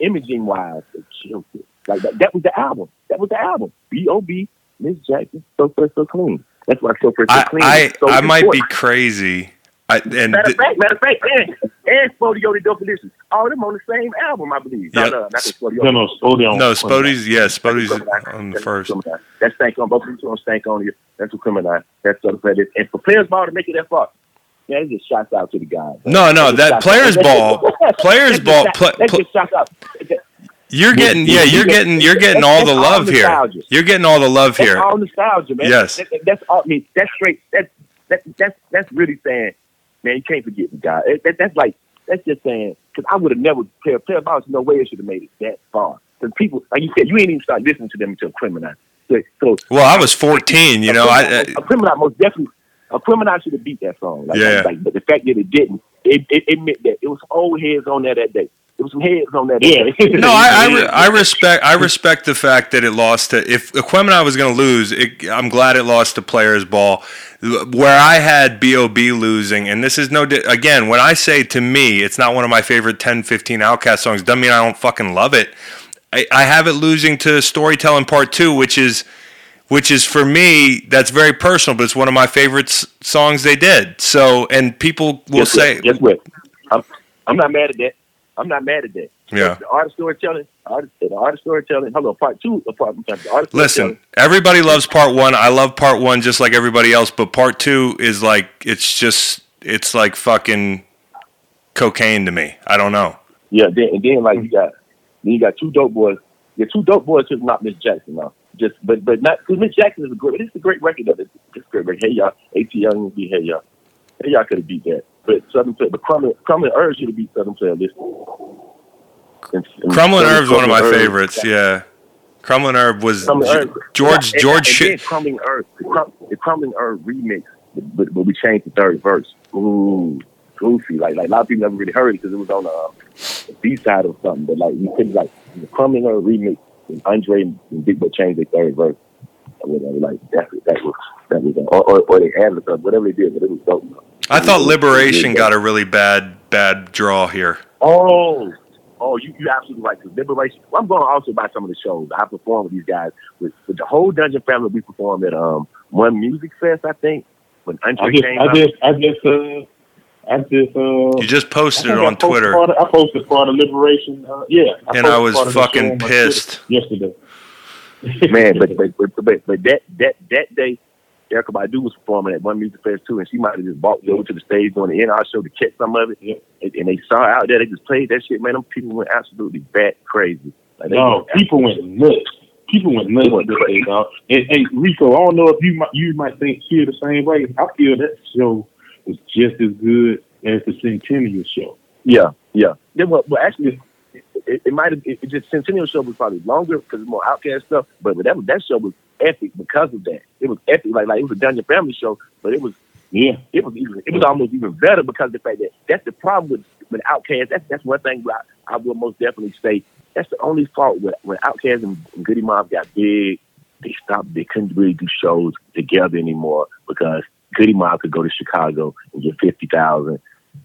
imaging wise. They killed it. Like that, that was the album. That was the album. B O B. Miss Jackson. So fresh, so clean. That's why so fresh, so clean. I, so I might be crazy, I, and Matter th- of fact, matter of fact, and and Spodio the Definition, all of them on the same album, I believe. Yep. No, no, not the No, no, Spody on. no, on Spody's yeah, Spody's on the first. That's stank on both of them on Stankonia. That's what criminal. That's uh, what it is. And for players ball to make it that far, yeah, just shots out to the guys. No, no, that players out. ball, players ball. shot- Pl- That's just shots out. you're getting yeah, you're getting you're getting all the That's all love here. You're getting all the love That's here. all nostalgia, man. Yes. That, that- that's all. I mean, that's straight. That's that, that's that's really saying, man, you can't forget the guy. That, that- that's like that's just saying because I would have never played player ball. No way it should have made it that far. Because people, like you said, you ain't even start listening to them until criminal. So, so Well, I was 14. You know, a, I, a, I criminal most definitely a criminal should have beat that song. Like, Yeah. like, but the fact that it didn't, it, it, it meant that it was old heads on there that day. It was some heads on there. That Yeah. day. no, I, I, re- I respect I respect the fact that it lost to if Aquemini was going to lose. It, I'm glad it lost to Players Ball, where I had Bob losing, and this is no di- again when I say to me it's not one of my favorite 10, 15 OutKast songs. Doesn't mean I don't fucking love it. I, I have it losing to Storytelling Part Two, which is which is for me that's very personal, but it's one of my favorite s- songs they did. So and people will guess say guess what? I'm, I'm not mad at that. I'm not mad at that. Yeah. The art of storytelling, the art of storytelling. Hello, part two. Part, the art of Listen, everybody loves part one. I love part one just like everybody else, but part two is like it's just it's like fucking cocaine to me. I don't know. Yeah, then and then like you got then you got two dope boys. Yeah, two dope boys just not Miss Jackson now. Just but but not because Miss Jackson is a great. It's a great record. Though. It's, it's a great record. Hey y'all, At Young would be hey y'all. Hey y'all could have beat that. But Southern Player, but Crumbling Crumblin' Erb should have beat Southern Player. And- and Crumblin' Erb's one of my Herb- favorites. Yeah, Crumblin' Erb was Crumblin' Erb. George Yeah, George and, shit. and Crumblin' Erb, the, Crum, the Crumblin' Erb remix, but, but we changed the third verse. Ooh, goofy. Like like a lot of people never really heard it because it was on uh, a, a B side or something. But like you could like the Crumblin' Erb remix, and Andre and Big Boi changed their third verse. Or whatever. Like that that was that was or, or, or they added something, whatever they did, but it was dope. I thought Liberation got a really bad bad draw here. Oh, oh, you you absolutely right. Because Liberation. Well, I'm going to also buy some of the shows. I perform with these guys with, with the whole Dungeon family. We performed at um one music fest, I think, when Andre I just, came I out. just, I just, uh, I just, uh, You just posted it think I on posted Twitter. Part of, I posted part of Liberation. Uh, yeah, And I was part of the fucking show on my Twitter pissed. yesterday. Man, but but, but but but that that that day, Erykah Badu was performing at one music fest too, and she might have just walked over to the stage on the end of our show to catch some of it. Yeah. And, and they saw out there. They just played that shit. Man, them people went absolutely bat crazy. Like, they No, went people went nuts. People went nuts with this thing, dog. And, and Rico, I don't know if you might you might think feel the same way. I feel that show was just as good as the Centennial show. Yeah, yeah. yeah well, well, actually, it, it might have. It, it just Centennial show was probably longer because it's more OutKast stuff. But, but that was- that show was epic because of that. It was epic, like like it was a Dungeon Family show, but it was Yeah, it was even it was almost even better because of the fact that that's the problem with with Outkast. That's that's one thing I, I will most definitely say that's the only fault with when Outkast and, and Goodie Mob got big. They stopped. They couldn't really do shows together anymore because Goodie Mob could go to Chicago and get fifty thousand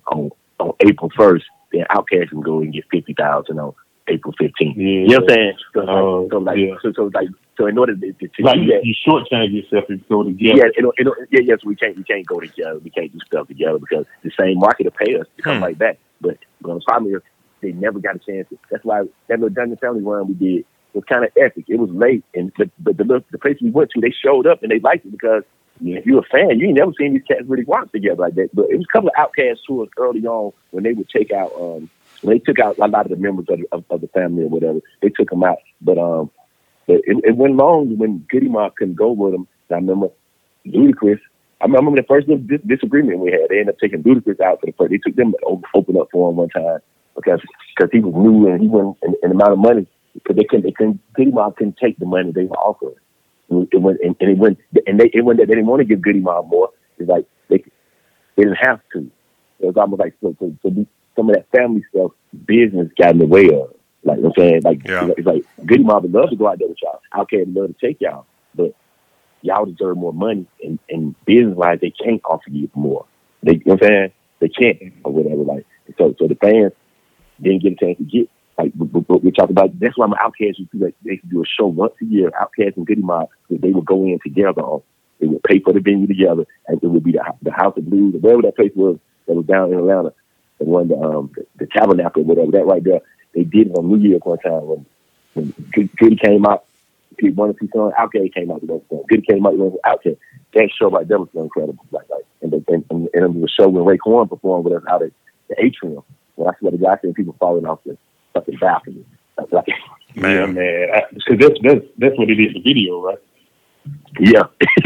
on on April first. Then Outkast can go and get fifty thousand on April fifteenth. yeah. You know what I'm saying? So, like, so like yeah. so, so like so in order to, to, to Like do you, that, you shortchange yourself if you go together. yeah, it'll, it'll, yeah, yes, we can't, we can't go together. We can't do stuff together because the same market will pay us to come Hmm. right back. But, but the problem is they never got a chance. To, that's why that little Dungeon Family run we did was kind of epic. It was late, and but, but the little- the place we went to, they showed up and they liked it because you if you're a fan, you ain't never seen these cats really rock together like that. But it was a couple of OutKast tours early on when they would take out, um, they took out a lot of the members of the, of, of the family or whatever. They took them out, but um, but it, it went long when Goodie Mob couldn't go with them. I remember Ludacris. I remember the first little dis- disagreement we had. They ended up taking Ludacris out for the first. They took them to open up for him one time because because he was new and he wasn't and, and the amount of money because they couldn't they couldn't Goodie Mob couldn't take the money they were offering. It went and, and it went and they it went that they didn't want to give Goodie Mob more. It's like they they didn't have to. It was almost like so, so, so some of that family stuff business got in the way of. Like you know what I'm saying, like Yeah. it's like Goodie Mob would love to go out there with y'all. Outkast would love to take y'all, but y'all deserve more money and, and business wise they can't offer you more. They you know what I'm saying? They can't or whatever. Like so so the fans didn't get a chance to get like we, talked about that's why my Outkast used to like they to do a show once a year, Outkast and Goodie Mob, because they would go in together on they would pay for the venue together and it would be the, the House of Blues or wherever that place was that was down in Atlanta, the one the um the, the Tabernacle, whatever that right there. They did it on New Year's one time when when Goodie came out. One of the songs, Outkast came out with that song. Goodie came out with Outkast. That show right there was incredible. Like, like and, the, and, and, and a show when Raekwon performed with us out at the atrium. When I swear to God, I seen people falling off the fucking balcony. Like, Man, man, because that's that's that's what it is. The video, right? Yeah.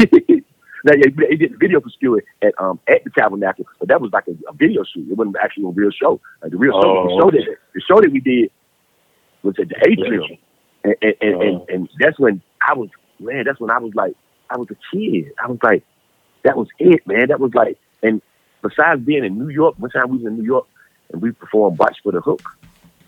now, yeah, he did the video for Stewart at um at the Tabernacle, but that was like a, a video shoot. It wasn't actually a real show. Like the real show, Oh, the show that the show that we did was at the atrium, and and, and, and Oh. and that's when I was man. That's when I was like I was a kid. I was like that was it, man. That was like and besides being in New York, one time we was in New York and we performed "Watch for the Hook."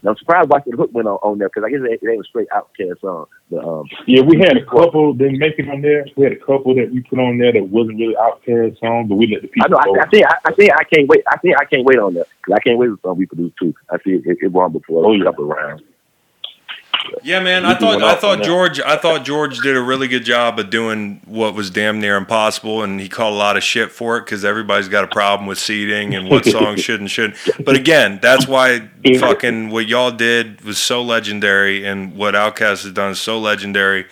Now, I'm surprised "Watch the Hook" went on, on there because I guess they, they ain't a straight Outkast song. But um, Yeah, we had a couple that make it on there. We had a couple that we put on there that wasn't really Outkast songs, but we let the people. I know. I, I think. I, I think. I can't wait. I think. I can't wait on that because I can't wait for some we produce too. I see it. It, it won before Oh, a yeah. couple rounds. Yeah, man. I thought I thought that. George I thought George did a really good job of doing what was damn near impossible, and he caught a lot of shit for it because everybody's got a problem with seating and what songs should and shouldn't. But again, that's why fucking what y'all did was so legendary, and what Outkast has done is so legendary.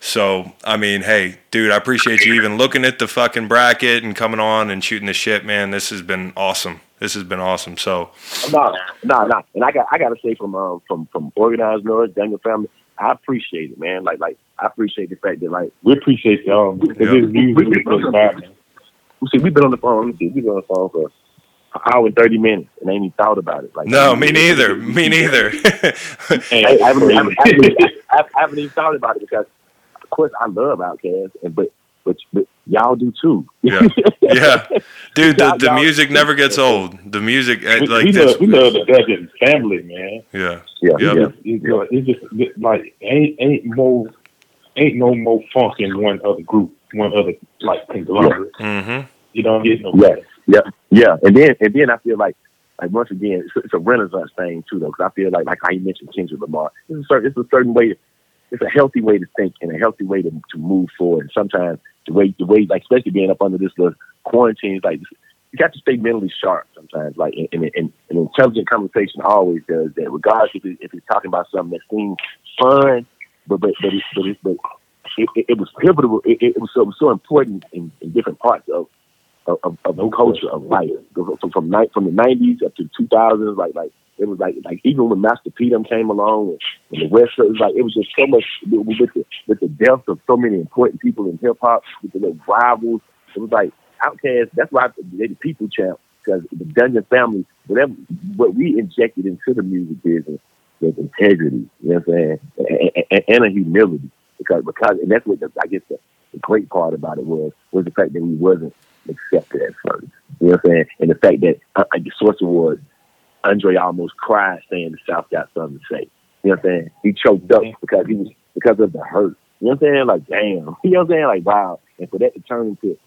So I mean, hey, dude, I appreciate you even looking at the fucking bracket and coming on and shooting the shit, man. This has been awesome. This has been awesome. So No, no, no. And I got. I got to say from um from from Organized Noize, Daniel family. I appreciate it, man. Like like I appreciate the fact that like We appreciate y'all because Yeah. this music is close by, man. we see we've been on the phone. Let me see, we've been on the phone for an hour and thirty minutes and ain't even thought about it. Like no, me neither. Me neither. I, I, haven't, I, haven't, I, haven't, I, I haven't even thought about it because, of course, I love Outkast, and but but, but y'all do too. Yeah. yeah, dude, the, the music never gets old. The music, we, like we, this, love, we love the Dungeon family, man. yeah, yeah, Yeah. yeah. It's, uh, it's just like ain't ain't more ain't no more funk in one other group, one other like conglomerate. mm-hmm. You don't get no Yeah, yeah, yeah. And then and then I feel like like once again it's, it's a renaissance thing too though because I feel like like I mentioned Kendrick Lamar. It's a certain it's a certain way. It's a healthy way to think and a healthy way to to move forward. And sometimes the way the way like especially being up under this little quarantine like you got to stay mentally sharp sometimes. Like and an intelligent conversation always does that. Regardless if, it, if it's talking about something that seems fun, but but but it, but, it, but it, it, it was pivotal. It, it was so it was so important in, in different parts of of, of, the culture of life from from, ni- from the nineties up to two thousands. Like like it was like like even when Master P them came along and, and the West it was like it was just so much with with the with the death of so many important people in hip hop with the little rivals. It was like Outkast. That's why they the people champ because the Dungeon family, whatever what we injected into the music business was integrity. You know what I'm saying? And, and, and a humility because because and that's what the, I guess the, the great part about it was was the fact that we wasn't accepted at first. You know what I'm saying? And the fact that uh, uh, the source was Andre almost cried saying the South got something to say. You know what I'm saying? He choked up because he was because of the hurt. You know what I'm saying? Like damn. You know what I'm saying? Like wow. And for that to turn into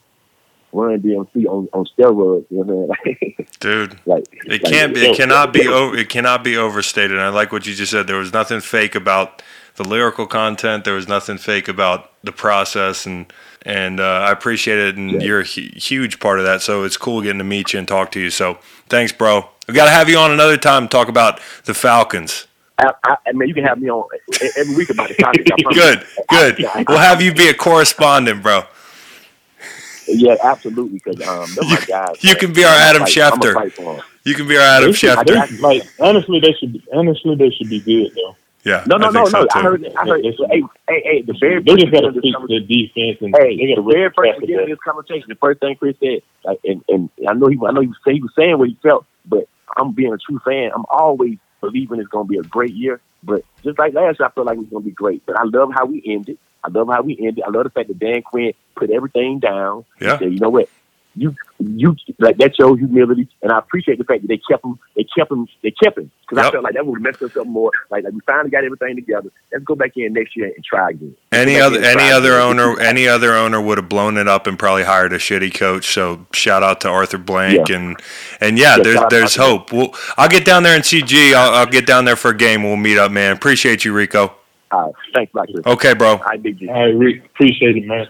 Run DMC on, on steroids, you know what I'm saying? dude. like It like, can't be. It cannot be. Over, it cannot be overstated. And I like what you just said. There was nothing fake about the lyrical content. There was nothing fake about the process, and and uh, I appreciate it. And Yeah. you're a hu- huge part of that. So it's cool getting to meet you and talk to you. So thanks, bro. We got to have you on another time to talk about the Falcons. I, I, I mean, you can have me on every week about the promise. Good, good. I- We'll have you be a correspondent, bro. Yeah, absolutely. Because um, they're my guys. you man. can be our Adam gonna fight- I'm gonna Schefter. fight for 'em. You can be our Adam should- Schefter. like honestly, they should. Be, honestly, they should be good though. Yeah. No, no, I no, think so, no. I too. heard. I heard. They should- Hey, hey, hey. The very They first just got to beginning of this fix conversation- their defense and Hey, they the very first respect beginning of that. this conversation, the first thing Chris said, like, and, and I know he, I know he was, saying, he was saying what he felt, but I'm being a true fan. I'm always believing it's going to be a great year. But just like last year, I felt like it was going to be great. But I love how we ended. I love how we ended. I love the fact that Dan Quinn put everything down. and Yeah. said, you know what? You, you like that shows humility, and I appreciate the fact that they kept him. They kept him. They kept him because I felt like that would have messed us up more. Like, like we finally got everything together. Let's go back in next year and try again. Let's Any other any other again. owner any other owner would have blown it up and probably hired a shitty coach. So shout out to Arthur Blank Yeah. and and yeah, Yeah, there's shout out there's hope. We'll, I'll get down there and see G. I'll, I'll get down there for a game. We'll meet up, man. Appreciate you, Rico. All right, thanks, Dr. Okay, bro. I big G. All right, Rick, appreciate it, man.